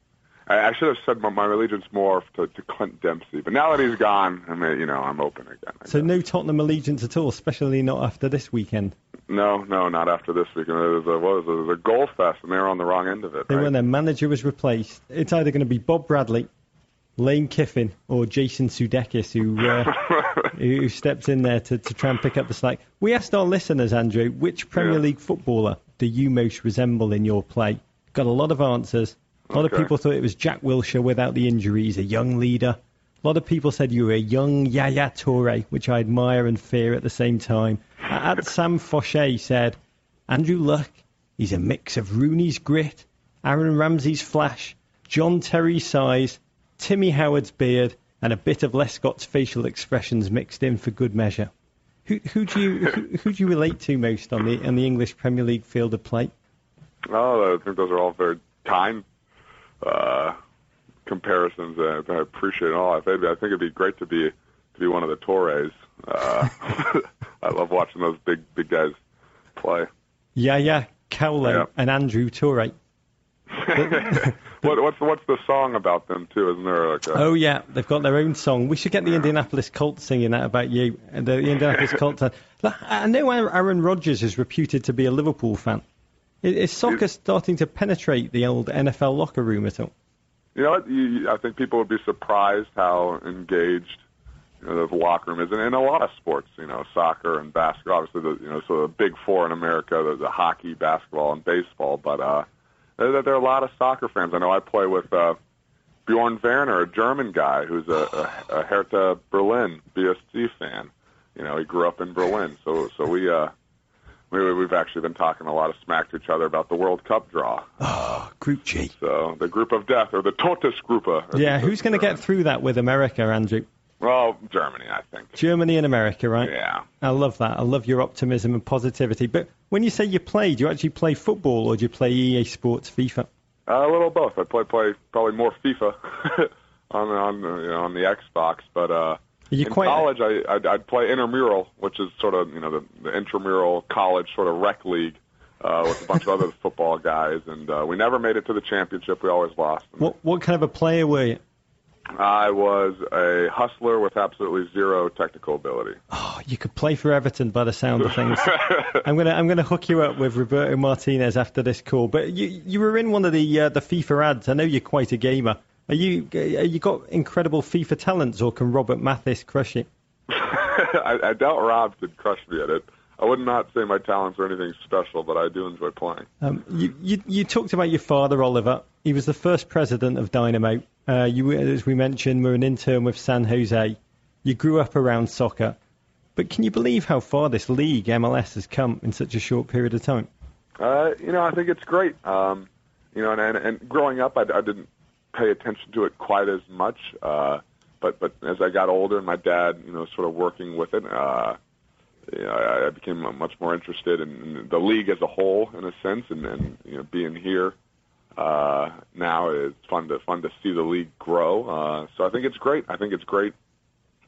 I, I should have said my, my allegiance more to, to Clint Dempsey, but now that he's gone, I mean, you know, I'm open again. I So guess. no Tottenham allegiance at all, especially not after this weekend. no, no, not after this weekend. There was a what was it? There was a goal fest, and they were on the wrong end of it. They right? when their manager was replaced, it's either going to be Bob Bradley, Lane Kiffin, or Jason Sudeikis who uh, who steps in there to, to try and pick up the slack. We asked our listeners, Andrew, which Premier Yeah. League footballer do you most resemble in your play? Got a lot of answers. A lot of people thought it was Jack Wilshere without the injuries, a young leader. A lot of people said you were a young Yaya Toure, which I admire and fear at the same time. At Sam Fauché said, Andrew Luck, he's a mix of Rooney's grit, Aaron Ramsey's flash, John Terry's size, Timmy Howard's beard, and a bit of Lescott's facial expressions mixed in for good measure. Who, who do you who, who do you relate to most on the on the English Premier League field of play? Oh, I think those are all very kind uh, comparisons. Uh, I appreciate it all. I think I think it'd be great to be to be one of the Torres. Uh, I love watching those big big guys play. Yeah, yeah, Kolo Yeah. and Andrew Toure. What, what's what's the song about them too? Isn't there like a, Oh yeah, they've got their own song. We should get the Indianapolis Colts singing that about you. Uh, The Indianapolis Colts. I know Aaron Rodgers is reputed to be a Liverpool fan. Is soccer starting to penetrate the old NFL locker room at all? You know? You, you- I think people would be surprised how engaged you know, the locker room is, and in a lot of sports, you know, soccer and basketball. Obviously, the you know, so the big four in America, the, the hockey, basketball, and baseball. But uh, there, there are a lot of soccer fans. I know I play with uh, Bjorn Werner, a German guy who's a, a, a Hertha Berlin BSC fan. You know, he grew up in Berlin, so so we uh, we we've actually been talking a lot of smack to each other about the World Cup draw. Oh, Group G. So the group of death, or the Todesgruppe. Yeah, who's going to get through that with America, Andrew? Well, Germany, I think. Germany and America, right? Yeah. I love that. I love your optimism and positivity. But when you say you play, do you actually play football or do you play EA Sports FIFA? Uh, a little both. I play play probably more FIFA on on you know, on the Xbox, but uh, you in quite- college I I'd, I'd play intramural, which is sort of you know the, the intramural college sort of rec league uh, with a bunch of other football guys, and uh, we never made it to the championship. We always lost. What what kind of a player were you? I was a hustler with absolutely zero technical ability. Oh, you could play for Everton by the sound of things. I'm gonna I'm gonna hook you up with Roberto Martinez after this call. But you you were in one of the uh, the FIFA ads. I know you're quite a gamer. Are you are you got incredible FIFA talents, or can Robert Mathis crush you? I, I doubt Rob could crush me at it. I would not say my talents are anything special, but I do enjoy playing. Um, you, you you talked about your father, Oliver. He was the first president of Dynamo. Uh, you, as we mentioned, were an intern with San Jose. You grew up around soccer, but can you believe how far this league, MLS, has come in such a short period of time? Uh, you know, I think it's great. Um, you know, and, and, and growing up, I, I didn't pay attention to it quite as much. Uh, but but as I got older, and my dad, you know, sort of working with it, uh, you know, I, I became much more interested in, in the league as a whole, in a sense, and, and you know, being here uh, now is fun to fun to see the league grow. Uh, so I think it's great. I think it's great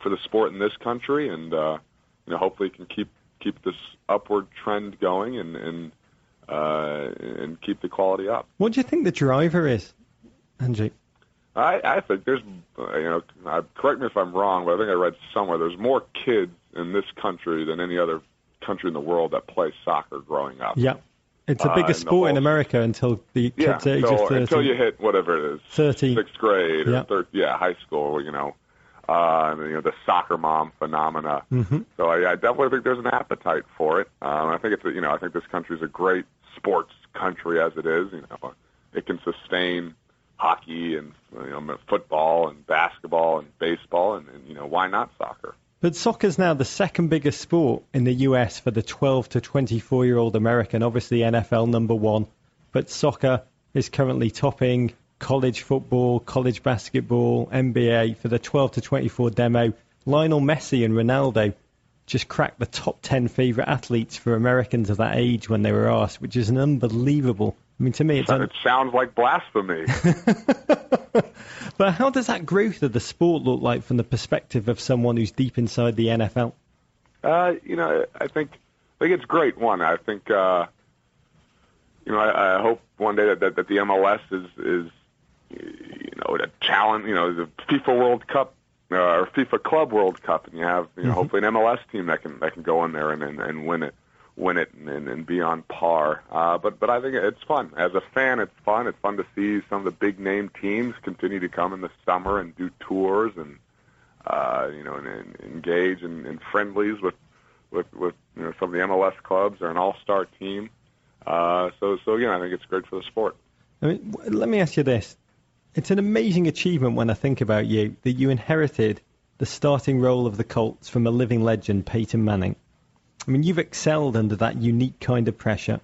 for the sport in this country, and uh, you know, hopefully, can keep keep this upward trend going and and uh, and keep the quality up. What do you think the driver is, Angie? I, I think there's, uh, you know, uh, correct me if I'm wrong, but I think I read somewhere there's more kids in this country than any other country in the world that play soccer growing up. Yeah, it's Uh, the sport in America until the Yeah, kids age so of 30. until you hit whatever it is, 30. sixth grade or Yeah. third, yeah, high school, you know, uh, and, you know the soccer mom phenomena. Mhm. So I, I definitely think there's an appetite for it. Um, I think it's, a, you know, I think this country is a great sports country as it is. You know, it can sustain hockey and you know football and basketball and baseball and, and you know why not soccer? But soccer's now the second biggest sport in the US for the 12 to 24 year old American. Obviously, NFL number one, but soccer is currently topping college football, college basketball, NBA for the 12 to 24 demo. Lionel Messi and Ronaldo just cracked the top 10 favorite athletes for Americans of that age when they were asked, which is an unbelievable. I mean, to me, un- It sounds like blasphemy. but how does that growth of the sport look like from the perspective of someone who's deep inside the NFL? Uh, you know, I think I think it's great. One, I think uh, you know, I, I hope one day that, that, that the MLS is is you know a challenge. You know, the FIFA World Cup uh, or FIFA Club World Cup, and you have you know hopefully an MLS team that can that can go in there and and, and win it win it and, and be on par. Uh, but but I think it's fun as a fan. It's fun. It's fun to see some of the big name teams continue to come in the summer and do tours and uh, you know, and, and engage in, in friendlies with, with, with you know, some of the MLS clubs. They're an all-star team. Uh, so, so again, I think it's great for the sport. I mean, let me ask you this: It's an amazing achievement when I think about you that you inherited the starting role of the Colts from a living legend, Peyton Manning. I mean, you've excelled under that unique kind of pressure.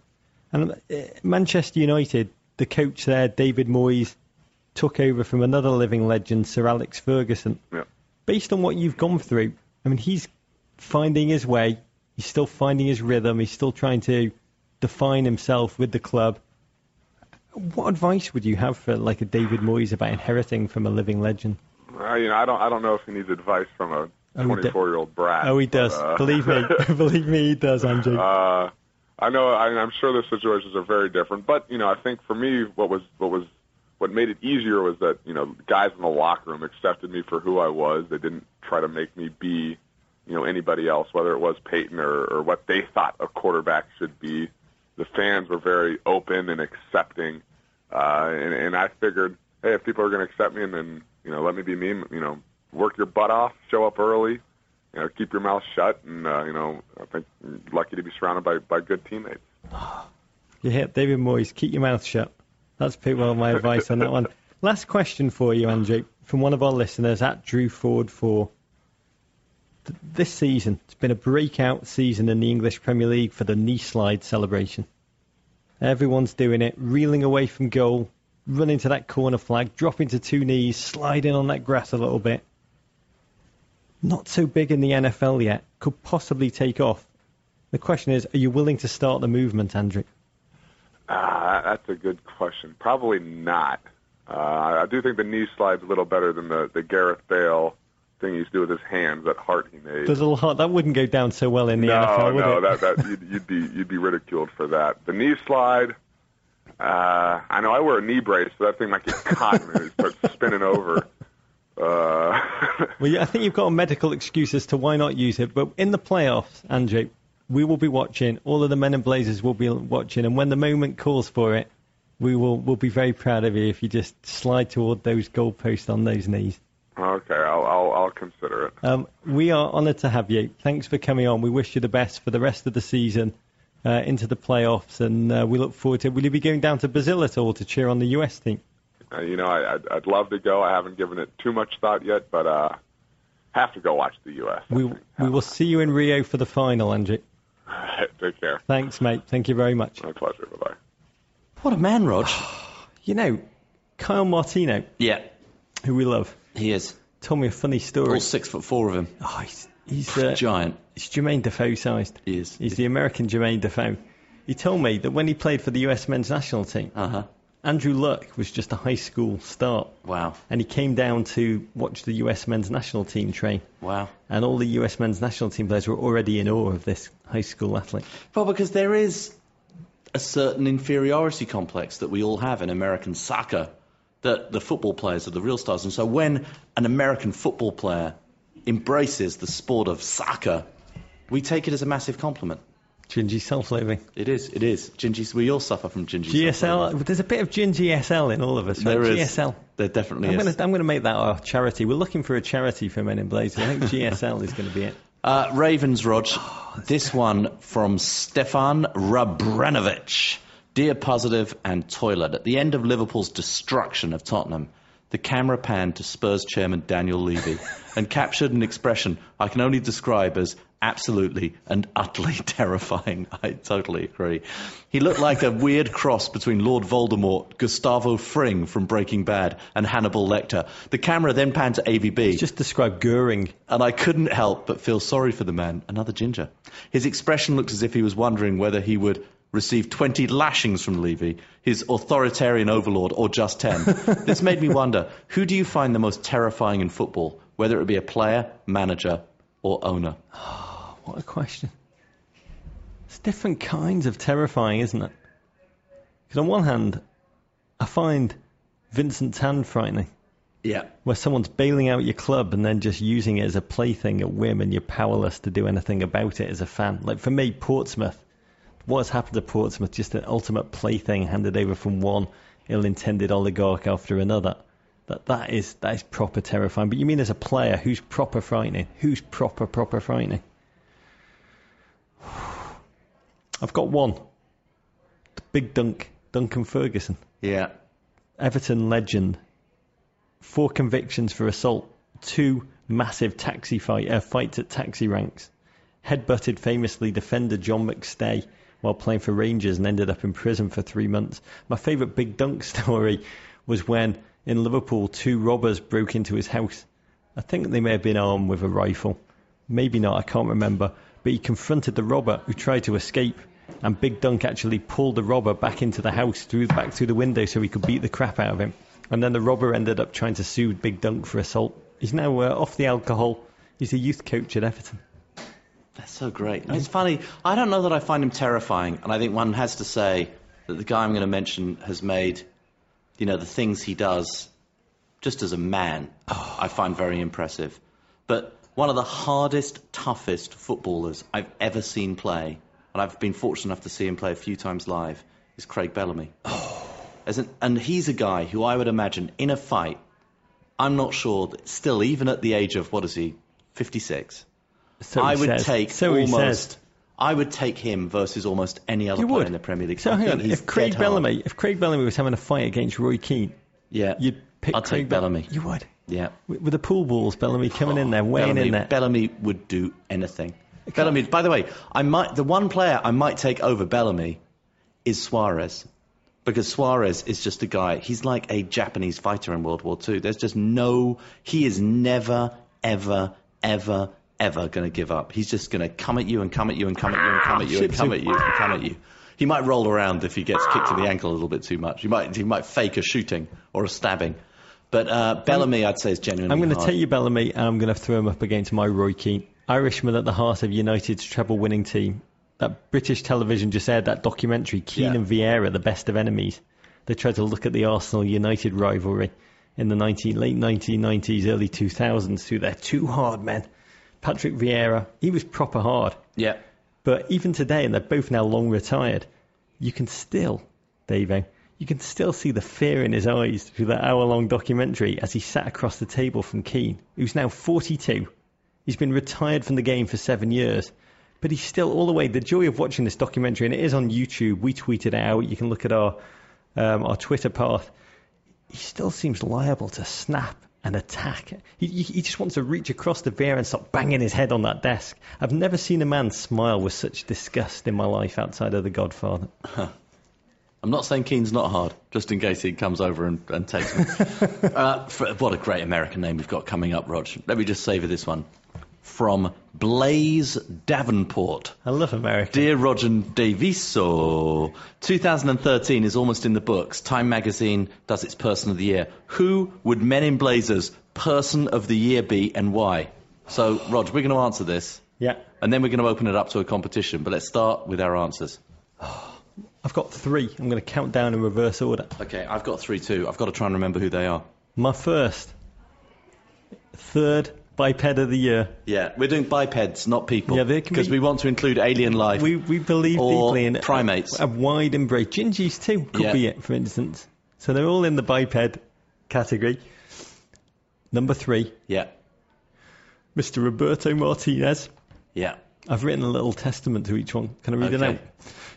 And uh, Manchester United, the coach there, David Moyes, took over from another living legend, Sir Alex Ferguson. Yeah. Based on what you've gone through, I mean, he's finding his way. He's still finding his rhythm. He's still trying to define himself with the club. What advice would you have for like a David Moyes about inheriting from a living legend? Uh, you know, I don't I don't know if he needs advice from a Oh, he d- 24 year old brat. Oh, he but, does. uh, Believe me, believe me, he does, Andrew. Uh, I know. I, I'm sure the situations are very different, but you know, I think for me, what was what was what made it easier was that you know guys in the locker room accepted me for who I was. They didn't try to make me be, you know, anybody else, whether it was Peyton or, or what they thought a quarterback should be. The fans were very open and accepting, uh, and, and I figured, hey, if people are going to accept me, and then you know, let me be me. You know, work your butt off, show up early, you know, keep your mouth shut, and uh, you know, I think lucky to be surrounded by by good teammates. You hit David Moyes. Keep your mouth shut. That's pretty well my advice on that one. Last question for you, Andrew, from one of our listeners at Drew Ford for this season. It's been a breakout season in the English Premier League for the knee slide celebration. Everyone's doing it, reeling away from goal, running to that corner flag, dropping to two knees, sliding on that grass a little bit. Not so big in the NFL yet. Could possibly take off. The question is, are you willing to start the movement, Andrew? Ah, that's a good question. Probably not. Uh, I do think the knee slide's a little better than the the Gareth Bale thing he used to do with his hands, that heart he made. The little heart that wouldn't go down so well in the no, NFL, would no, it? that that you'd, you'd be you'd be ridiculed for that. The knee slide. Uh, I know I wear a knee brace, so that thing might get caught and it starts spinning over. Uh, Well, yeah, I think you've got a medical excuse as to why not use it. But in the playoffs, Andrew, we will be watching. All of the Men in Blazers will be watching, and when the moment calls for it, we will we'll be very proud of you if you just slide toward those goalposts on those knees. okay, I'll, I'll I'll consider it. Um, we are honoured to have you. Thanks for coming on. We wish you the best for the rest of the season, uh, into the playoffs, and uh, we look forward to. Will you be going down to Brazil at all to cheer on the US team? Uh, you know, I, I'd, I'd love to go. I haven't given it too much thought yet, but uh, have to go watch the U.S. I We think. we will see you in Rio for the final, Andrew. Take care. Thanks, mate. Thank you very much. My pleasure. Bye bye. What a man, Rog. You know, Kyle Martino, yeah, who we love, he is. told me a funny story. All six foot four of him. Oh, he's he's, uh, Giant. he's Jermaine Defoe sized. He is. He's the American Jermaine Defoe. He told me that when he played for the US men's national team, Uh huh. Andrew Luck was just a high school start. Wow. And he came down to watch the US men's national team train. Wow. And all the US men's national team players were already in awe of this high school athlete. Well, because there is a certain inferiority complex that we all have in American soccer, that the football players are the real stars. And so when an American football player embraces the sport of soccer, we take it as a massive compliment. Gingy self-loathing. It is, it is. Gingy, we all suffer from gingy GSL. There's a bit of Gingy SL in all of us. Right? There is. GSL. There definitely I'm is. going to I'm going to make that our charity. We're looking for a charity for Men in Blazers. I think GSL is going to be it. Uh, Ravens, Rog. this one from Stefan Rabranovic. Dear Positive and Toilet. At the end of Liverpool's destruction of Tottenham, the camera panned to Spurs chairman Daniel Levy and captured an expression I can only describe as absolutely and utterly terrifying. I totally agree. He looked like a weird cross between Lord Voldemort, Gustavo Fring from Breaking Bad, and Hannibal Lecter. The camera then panned to AVB Just describe Goering. and I couldn't help but feel sorry for the man, another ginger. His expression looked as if he was wondering whether he would receive 20 lashings from Levy, his authoritarian overlord, or just 10. this made me wonder who do you find the most terrifying in football, whether it be a player, manager, or owner? What a question. It's different kinds of terrifying, isn't it? Because on one hand, I find Vincent Tan frightening, Yeah. where someone's bailing out your club and then just using it as a plaything at whim, and you're powerless to do anything about it as a fan. Like for me, Portsmouth, what has happened to Portsmouth? Just an ultimate plaything handed over from one ill-intended oligarch after another. That that is that is proper terrifying. But you mean as a player, who's proper frightening? Who's proper proper frightening? I've got one. The big dunk, Duncan Ferguson, Yeah. Everton legend, four convictions for assault, two massive taxi fight uh, fights at taxi ranks. Headbutted famously defender John McStay while playing for Rangers and ended up in prison for three months. My favourite big dunk story was when in Liverpool two robbers broke into his house. I think they may have been armed with a rifle. Maybe not, I can't remember. But he confronted the robber who tried to escape. And Big Dunk actually pulled the robber back into the house, through back through the window so he could beat the crap out of him. And then the robber ended up trying to sue Big Dunk for assault. He's now uh, off the alcohol. He's a youth coach at Everton. That's so great. And it's funny. I don't know that I find him terrifying, and I think one has to say that the guy I'm going to mention has made, you know, the things he does, just as a man, I find very impressive. But one of the hardest, toughest footballers I've ever seen play, and I've been fortunate enough to see him play a few times live, is Craig Bellamy. As an, and he's a guy who I would imagine in a fight, I'm not sure that still, even at the age of, what is he, 56? So I would says. take So he almost. says. I would take him versus almost any other You player would in the Premier League. So I hang on, if Craig dead hard. Bellamy, if Craig Bellamy was having a fight against Roy Keane, yeah, you'd pick I'd Craig take Bellamy. You would. Yeah, With, with the pool balls, Bellamy coming in there, oh, weighing Bellamy, in there. Bellamy would do anything. Bellamy. By the way, I might the one player I might take over Bellamy is Suarez. Because Suarez is just a guy, he's like a Japanese fighter in World War II. There's just no, he is never, ever, ever, ever going to give up. He's just going to come at you and come at you and come at you and come at you and come at you and come at you. He might roll around if he gets kicked in the ankle a little bit too much. He might, he might fake a shooting or a stabbing. But uh, Bellamy, I'd say, is genuinely I'm going to take you Bellamy, and I'm going to throw him up against my Roy Keane. Irishman at the heart of United's treble-winning team. That British television just aired that documentary, Keane Yeah. and Vieira, the best of enemies. They tried to look at the Arsenal-United rivalry in the 19, late 1990s, early 2000s through their two hard men. Patrick Vieira, he was proper hard. Yeah. But even today, and they're both now long retired, you can still, Dave, you can still see the fear in his eyes through that hour long documentary as he sat across the table from Keane, who's now 42. He's been retired from the game for seven years, but he's still all the way. The joy of watching this documentary, and it is on YouTube, we tweeted it out, you can look at our, um, our Twitter path. He still seems liable to snap and attack. He, he, just wants to reach across the Vieira and start banging his head on that desk. I've never seen a man smile with such disgust in my life outside of The Godfather. I'm not saying Keane's not hard, just in case he comes over and, and takes me. uh, for, what a great American name we've got coming up, Rog. Let me just savour this one. From Blaze Davenport. I love America. Dear Roger Daviso, 2013 is almost in the books. Time magazine does its Person of the Year. Who would Men in Blazers Person of the Year be and why? So, Rog, we're going to answer this, Yeah. and then we're going to open it up to a competition. But let's start with our answers. I've got three. I'm going to count down in reverse order. Okay, I've got three too. I've got to try and remember who they are. My first, third biped of the year. Yeah, we're doing bipeds, not people. Yeah, because be- we want to include alien life. We, we believe deeply in a- primates. A, wide embrace. Gingies too could Yeah. be it, for instance. So they're all in the biped category. Number three, yeah, Mr. Roberto Martinez. yeah. I've written a little testament to each one. Can I read it out?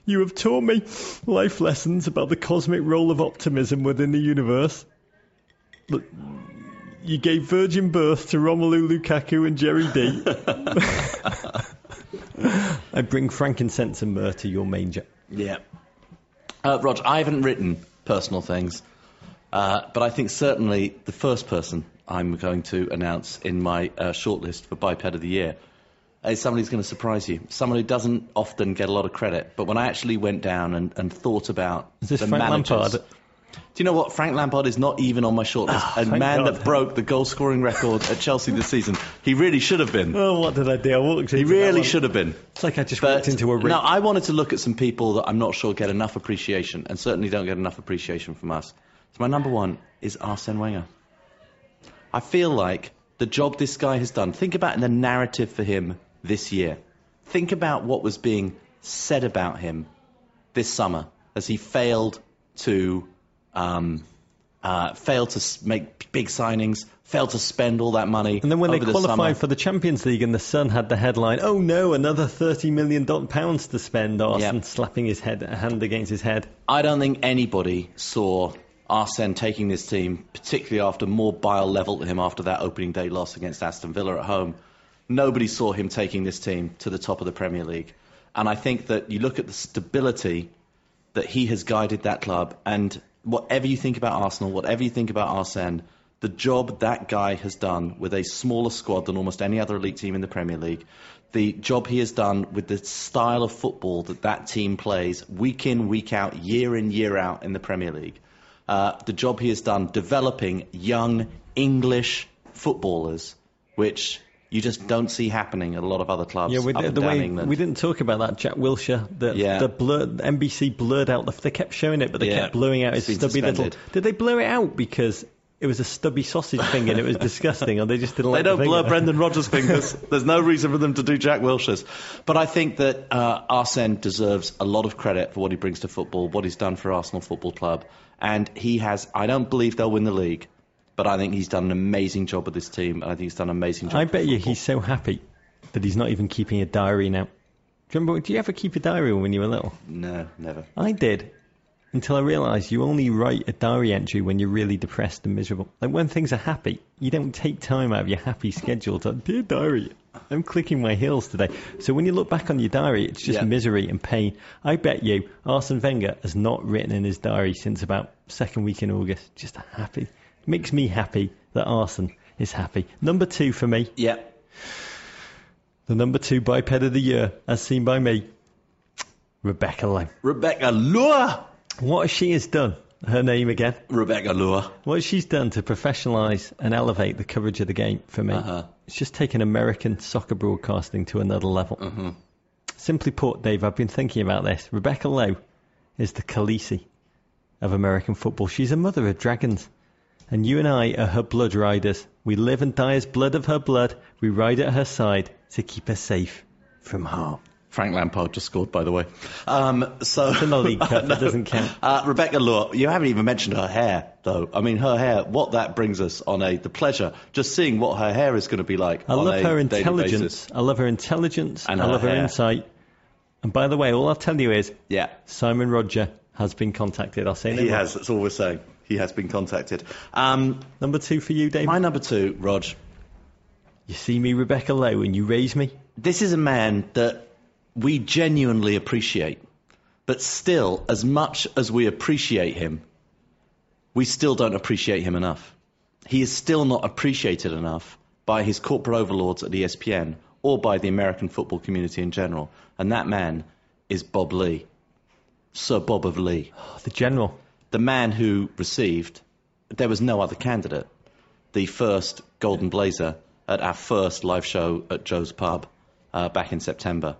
You have taught me life lessons about the cosmic role of optimism within the universe. Look, you gave virgin birth to Romelu Lukaku and Jerry D. I bring frankincense and myrrh to your manger. Yeah. Uh, Rog, I haven't written personal things, uh, but I think certainly the first person I'm going to announce in my uh, shortlist for Biped of the Year is somebody who's going to surprise you. Someone who doesn't often get a lot of credit, but when I actually went down and, and thought about Is this the Frank managers, Lampard? Do you know what? Frank Lampard is not even on my shortlist. Ah, a man God. that broke the goal scoring record at Chelsea this season. He really should have been. Oh, what did I do? I walked He into that really should have been. It's like I just But walked into a ring. no, I wanted to look at some people that I'm not sure get enough appreciation, and certainly don't get enough appreciation from us. So my number one is Arsene Wenger. I feel like the job this guy has done. Think about the narrative for him this year. Think about what was being said about him this summer as he failed to um, uh, failed to make big signings, failed to spend all that money. And then when they the qualified summer. for the Champions League and the Sun had the headline, "Oh no, another thirty million pounds to spend," Arsene Yeah. slapping his head, a hand against his head. I don't think anybody saw Arsene taking this team, particularly after more bile leveled at him after that opening day loss against Aston Villa at home. Nobody saw him taking this team to the top of the Premier League. And I think that you look at the stability that he has guided that club, and whatever you think about Arsenal, whatever you think about Arsene, the job that guy has done with a smaller squad than almost any other elite team in the Premier League, the job he has done with the style of football that that team plays week in, week out, year in, year out in the Premier League, uh, the job he has done developing young English footballers, which you just don't see happening at a lot of other clubs. Yeah, we, and the way England. we didn't talk about that Jack Wilshere. The, Yeah. the blur, NBC blurred out. The, they kept showing it, but they Yeah. kept blurring out his stubby little. Did they blur it out because it was a stubby sausage finger and it was disgusting, or they just didn't Like They don't the blur? Brendan Rodgers' fingers. There's no reason for them to do Jack Wilshere's. But I think that uh, Arsene deserves a lot of credit for what he brings to football, what he's done for Arsenal Football Club. And he has, I don't believe they'll win the league, but I think he's done an amazing job with this team, and I think he's done an amazing job. I bet you football. he's so happy that he's not even keeping a diary now. Do you remember? Do you ever keep a diary when you were little? No, never. I did. Until I realised you only write a diary entry when you're really depressed and miserable. Like when things are happy, you don't take time out of your happy schedule to, dear diary, I'm clicking my heels today. So when you look back on your diary, it's just Yeah. misery and pain. I bet you Arsene Wenger has not written in his diary since about second week in August. Just happy. Makes me happy that Arsene is happy. Number two for me, Yeah. the number two biped of the year, as seen by me, Rebecca Lowe. Rebecca Lure. What she has done, her name again, Rebecca Lure. what she's done to professionalise and elevate the coverage of the game for me, Uh-huh. it's just taken American soccer broadcasting to another level. Mm-hmm. Simply put, Dave, I've been thinking about this. Rebecca Lowe is the Khaleesi of American football. She's a mother of dragons. And you and I are her blood riders. We live and die as blood of her blood. We ride at her side to keep her safe from harm. Frank Lampard just scored, by the way. Um, so It's in the League Cup, that doesn't count. Uh, Rebecca Lure, you haven't even mentioned her hair, though. I mean, her hair, what that brings us on a the pleasure just seeing what her hair is going to be like. I love her intelligence. I love her intelligence. And I her love her hair. insight. And by the way, all I'll tell you is Yeah, Simon Roger has been contacted. I'll say no he more. has. That's all we're saying. He has been contacted. Um, Number two for you, Dave. my number two, Rog. You see me, Rebecca Lowe, and you raise me. This is a man that we genuinely appreciate, but still, as much as we appreciate him, we still don't appreciate him enough. He is still not appreciated enough by his corporate overlords at ESPN or by the American football community in general. And that man is Bob Ley, Sir Bob of Ley, Oh, the general. The man who received, there was no other candidate, the first Golden Blazer at our first live show at Joe's Pub uh, back in September.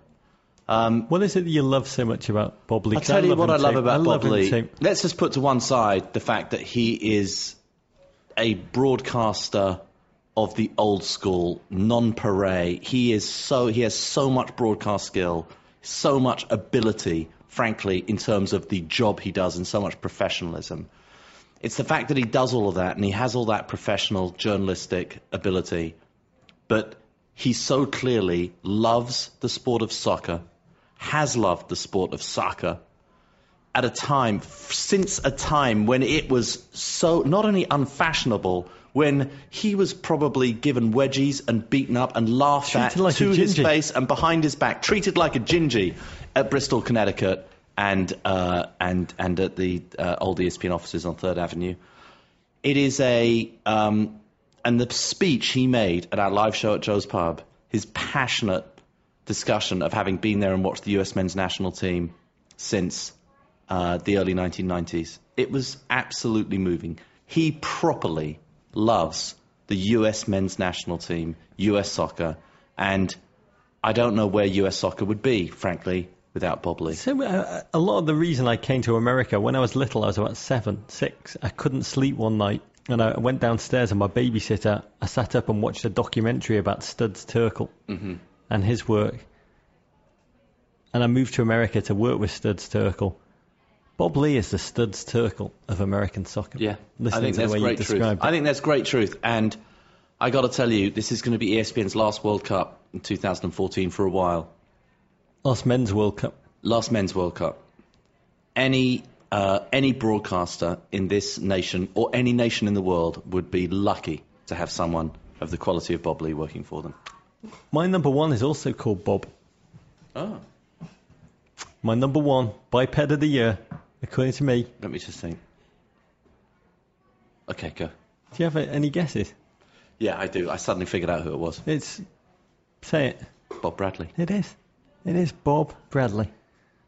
Um, What is it that you love so much about Bob Ley? I'll tell you what I love too. about I love Bob Ley. too. Let's just put to one side the fact that he is a broadcaster of the old school, non-pareil. He is so he has so much broadcast skill, so much ability, frankly, in terms of the job he does, and so much professionalism. It's the fact that he does all of that and he has all that professional journalistic ability, but he so clearly loves the sport of soccer, has loved the sport of soccer at a time, since a time when it was so not only unfashionable, when he was probably given wedgies and beaten up and laughed at like to his face and behind his back, treated like a gingy at Bristol, Connecticut, and uh, and and at the uh, old ESPN offices on Third Avenue. It is a um, and the speech he made at our live show at Joe's Pub, his passionate discussion of having been there and watched the U.S. men's national team since uh, the early 1990s. It was absolutely moving. He properly loves the U.S. men's national team, U.S. soccer, and I don't know where U.S. soccer would be, frankly, without Bob Ley. So uh, a lot of the reason I came to America when I was little, I was about seven, six. I couldn't sleep one night, and I went downstairs, and my babysitter, I sat up and watched a documentary about Studs Terkel and his work. And I moved to America to work with Studs Terkel. Bob Ley is the Studs Terkel of American soccer. Yeah, listening I think to that's the way great you truth. I think that's great truth, and I got to tell you, this is going to be ESPN's last World Cup in 2014 for a while. Last Men's World Cup. last men's World Cup. Any uh, any broadcaster in this nation or any nation in the world would be lucky to have someone of the quality of Bob Ley working for them. My number one is also called Bob. Oh, My number one biped of the year, according to me. let me just think. Okay, go. Do you have any guesses? Yeah, I do. I suddenly figured out who it was. It's say it. Bob Bradley. It is. It is Bob Bradley.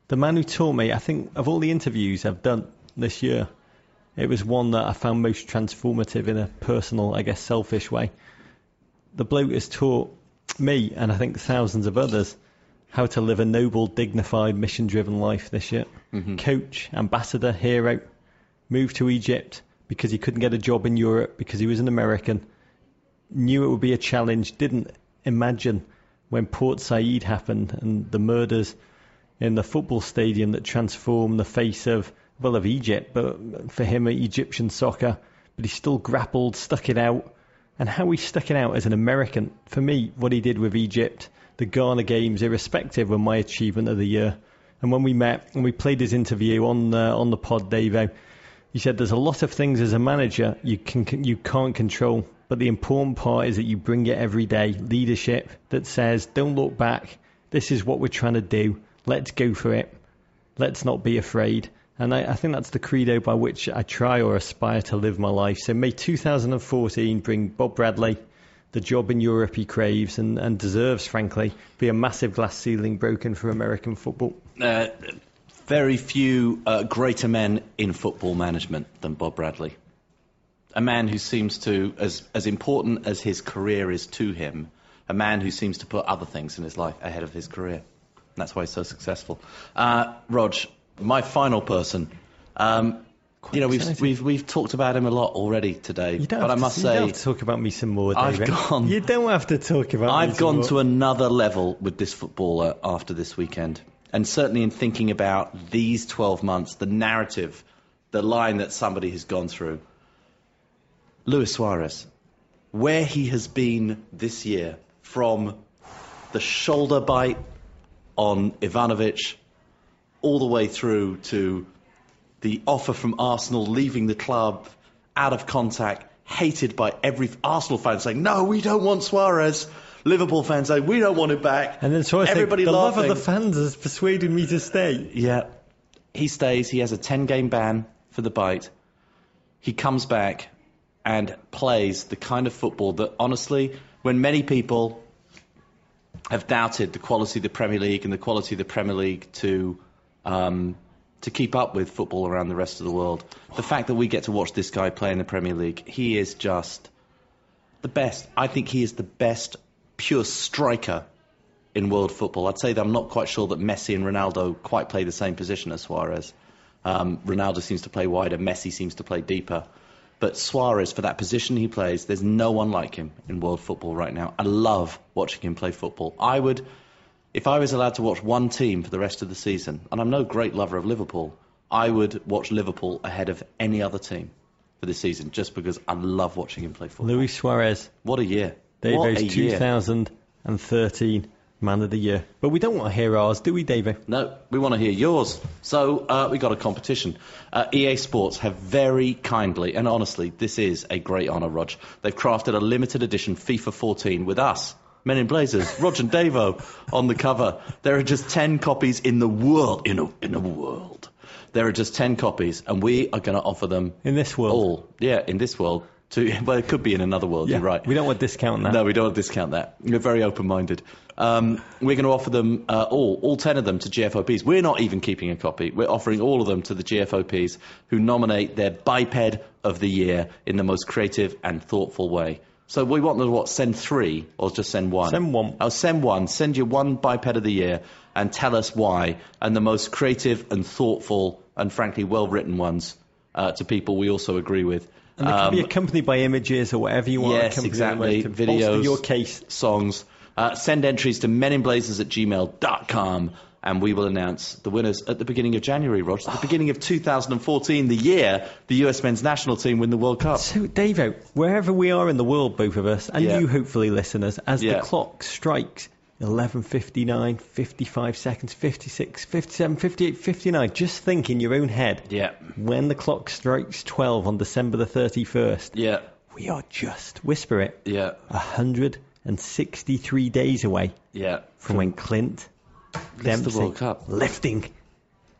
The man who taught me, I think, of all the interviews I've done this year, it was one that I found most transformative in a personal, I guess, selfish way. The bloke has taught me, and I think thousands of others, how to live a noble, dignified, mission driven life this year. Mm-hmm. Coach, ambassador, hero, moved to Egypt because he couldn't get a job in Europe because he was an American, knew it would be a challenge, didn't imagine when Port Said happened and the murders in the football stadium that transformed the face of well of Egypt, but for him Egyptian soccer. But he still grappled, stuck it out, and how he stuck it out as an American. For me, what he did with Egypt, the Ghana games, irrespective, were my achievement of the year. And when we met and we played his interview on uh, on the pod, Davo, he said there's a lot of things as a manager you can you can't control, but the important part is that you bring it every day. Leadership that says, don't look back. This is what we're trying to do. Let's go for it. Let's not be afraid. And I, I think that's the credo by which I try or aspire to live my life. So may 2014 bring Bob Bradley the job in Europe he craves and, and deserves, frankly, be a massive glass ceiling broken for American football. Uh, very few uh, greater men in football management than Bob Bradley. A man who seems to, as, as important as his career is to him, a man who seems to put other things in his life ahead of his career. That's why he's so successful. Uh, Rog, my final person. Um, you know, we've, we've, we've talked about him a lot already today, You don't but have I to, must you say, don't have to talk about me some more, I've David. gone- You don't have to talk about me I've gone more. to another level with this footballer after this weekend. And certainly in thinking about these 12 months, the narrative, the line that somebody has gone through. Luis Suarez, where he has been this year, from the shoulder bite on Ivanovic all the way through to the offer from Arsenal leaving the club out of contact, hated by every Arsenal fan saying, "No, we don't want Suarez." Liverpool fans saying, "We don't want him back." And then Suarez everybody the laughing. love of the fans has persuaded me to stay. Yeah, he stays. He has a 10-game ban for the bite. He comes back and plays the kind of football that, honestly, when many people have doubted the quality of the Premier League and the quality of the Premier League to um, to keep up with football around the rest of the world, the fact that we get to watch this guy play in the Premier League, he is just the best. I think he is the best pure striker in world football. I'd say that I'm not quite sure that Messi and Ronaldo quite play the same position as Suarez. Um, Ronaldo seems to play wider, Messi seems to play deeper. But Suarez, for that position he plays, there's no one like him in world football right now. I love watching him play football. I would, if I was allowed to watch one team for the rest of the season, and I'm no great lover of Liverpool, I would watch Liverpool ahead of any other team for this season just because I love watching him play football. Luis Suarez, What a year. what a 2013 Man of the Year. But we don't want to hear ours, do we, Dave? No, we want to hear yours. So uh, we got a competition. Uh, EA Sports have very kindly, and honestly, this is a great honour, Rog. They've crafted a limited edition FIFA 14 with us, Men in Blazers, Rog and Davo on the cover. There are just 10 copies in the world. In a, in a world. There are just 10 copies, and we are going to offer them In this world. all. Yeah, in this world. To, well, it could be in another world. Yeah, You're right. We don't want to discount that. No, we don't want to discount that. We're very open-minded. Um, we're going to offer them uh, all, all ten of them to GFOPs. We're not even keeping a copy. We're offering all of them to the GFOPs who nominate their biped of the year in the most creative and thoughtful way. So we want them to what? Send three or just send one? Send one. Oh, send one. Send you one biped of the year and tell us why. And the most creative and thoughtful and frankly well-written ones uh, to people we also agree with. And they can be Um, accompanied by images or whatever you want. Yes, exactly. Videos, your case. songs. Uh, send entries to meninblazers at gmail.com and we will announce the winners at the beginning of January, Roger. At the beginning of 2014, the year the US men's national team win the World Cup. So, Dave, wherever we are in the world, both of us, and Yeah. you hopefully listeners, as Yeah. the clock strikes 11.59, 55 seconds, 56, 57, 58, 59. Just think in your own head. Yeah. When the clock strikes 12 on December the 31st, Yeah. we are just, whisper it, Yeah. 163 days away Yeah. from when Clint the Dempsey World Cup. lifting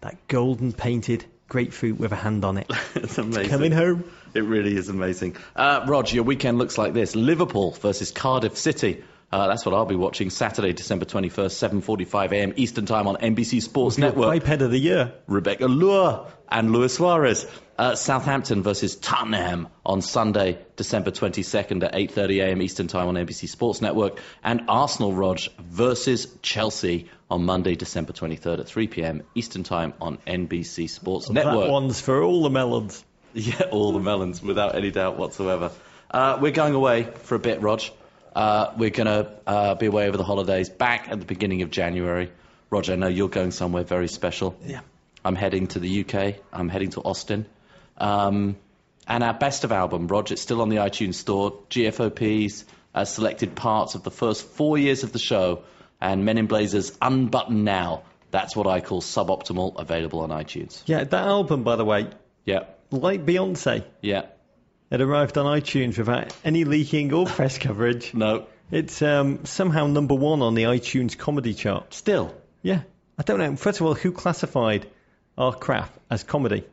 that golden painted grapefruit with a hand on it. it's amazing. Coming home. It really is amazing. Uh, Rog, your weekend looks like this: Liverpool versus Cardiff City. Uh, that's what I'll be watching Saturday, December 21st, 7:45 a.m. Eastern Time on NBC Sports Network. Pipehead of the year. Rebecca Lure and Luis Suarez. Uh, Southampton versus Tottenham on Sunday, December 22nd at 8:30 a.m. Eastern Time on NBC Sports Network, and Arsenal Rog versus Chelsea on Monday, December 23rd at 3 p.m. Eastern Time on NBC Sports Network. That one's for all the melons. Yeah, all the melons, without any doubt whatsoever. Uh, we're going away for a bit, Rog. Uh, we're going to uh, be away over the holidays, back at the beginning of January. Roger, I know you're going somewhere very special. Yeah. I'm heading to the UK. I'm heading to Austin. Um, and our best of album, Roger, it's still on the iTunes store. GFOP's uh, selected parts of the first four years of the show, and Men in Blazers Unbutton Now. That's what I call suboptimal, available on iTunes. Yeah, that album, by the way, Yeah, like Beyonce, yeah. It arrived on iTunes without any leaking or press coverage. No, It's um, somehow number one on the iTunes comedy chart. still. Yeah. I don't know. First of all, who classified our crap as comedy?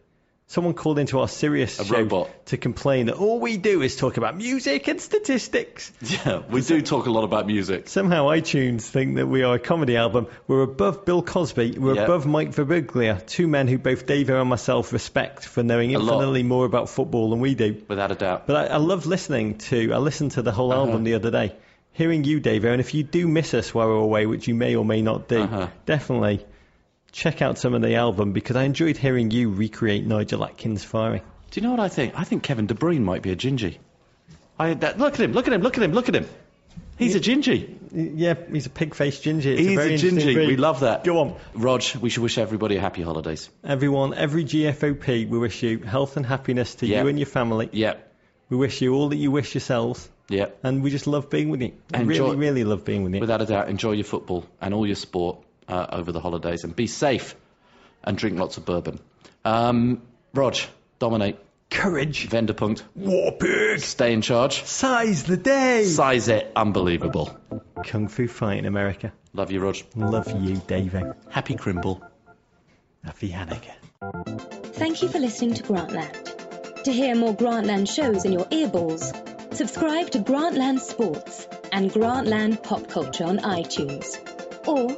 Someone called into our serious A show robot. to complain that all we do is talk about music and statistics. Yeah, we do talk a lot about music. Somehow iTunes think that we are a comedy album. We're above Bill Cosby. We're Yeah. above Mike Birbiglia, two men who both Dave and myself respect for knowing infinitely more about football than we do. Without a doubt. But I, I love listening to. I listened to the whole Uh-huh. album the other day. Hearing you, Dave, and if you do miss us while we're away, which you may or may not do, Uh-huh. definitely check out some of the album because I enjoyed hearing you recreate Nigel Adkins firing. Do you know what I think? I think Kevin De Bruyne might be a gingy. I, that, look at him, look at him, look at him, look at him. He's a gingy. Yeah, he's a pig-faced ginger. It's He's a, very a gingy. We love that. Go on. Rog, we should wish everybody a happy holidays. Everyone, every GFOP, we wish you health and happiness to Yeah. you and your family. Yep. We wish you all that you wish yourselves. Yep. And we just love being with you. Enjoy- Really, really love being with you. Without a doubt, enjoy your football and all your sport uh, over the holidays and be safe and drink lots of bourbon. Um, Rog, dominate. Courage. Venderpunkt. War pig. Stay in charge. Size the day. Size it. Unbelievable. Kung Fu Fight in America. Love you, Rog. Love you, David. Happy Crimble. Happy Hanukkah. Thank you for listening to Grantland. To hear more Grantland shows in your earballs, subscribe to Grantland Sports and Grantland Pop Culture on iTunes. Or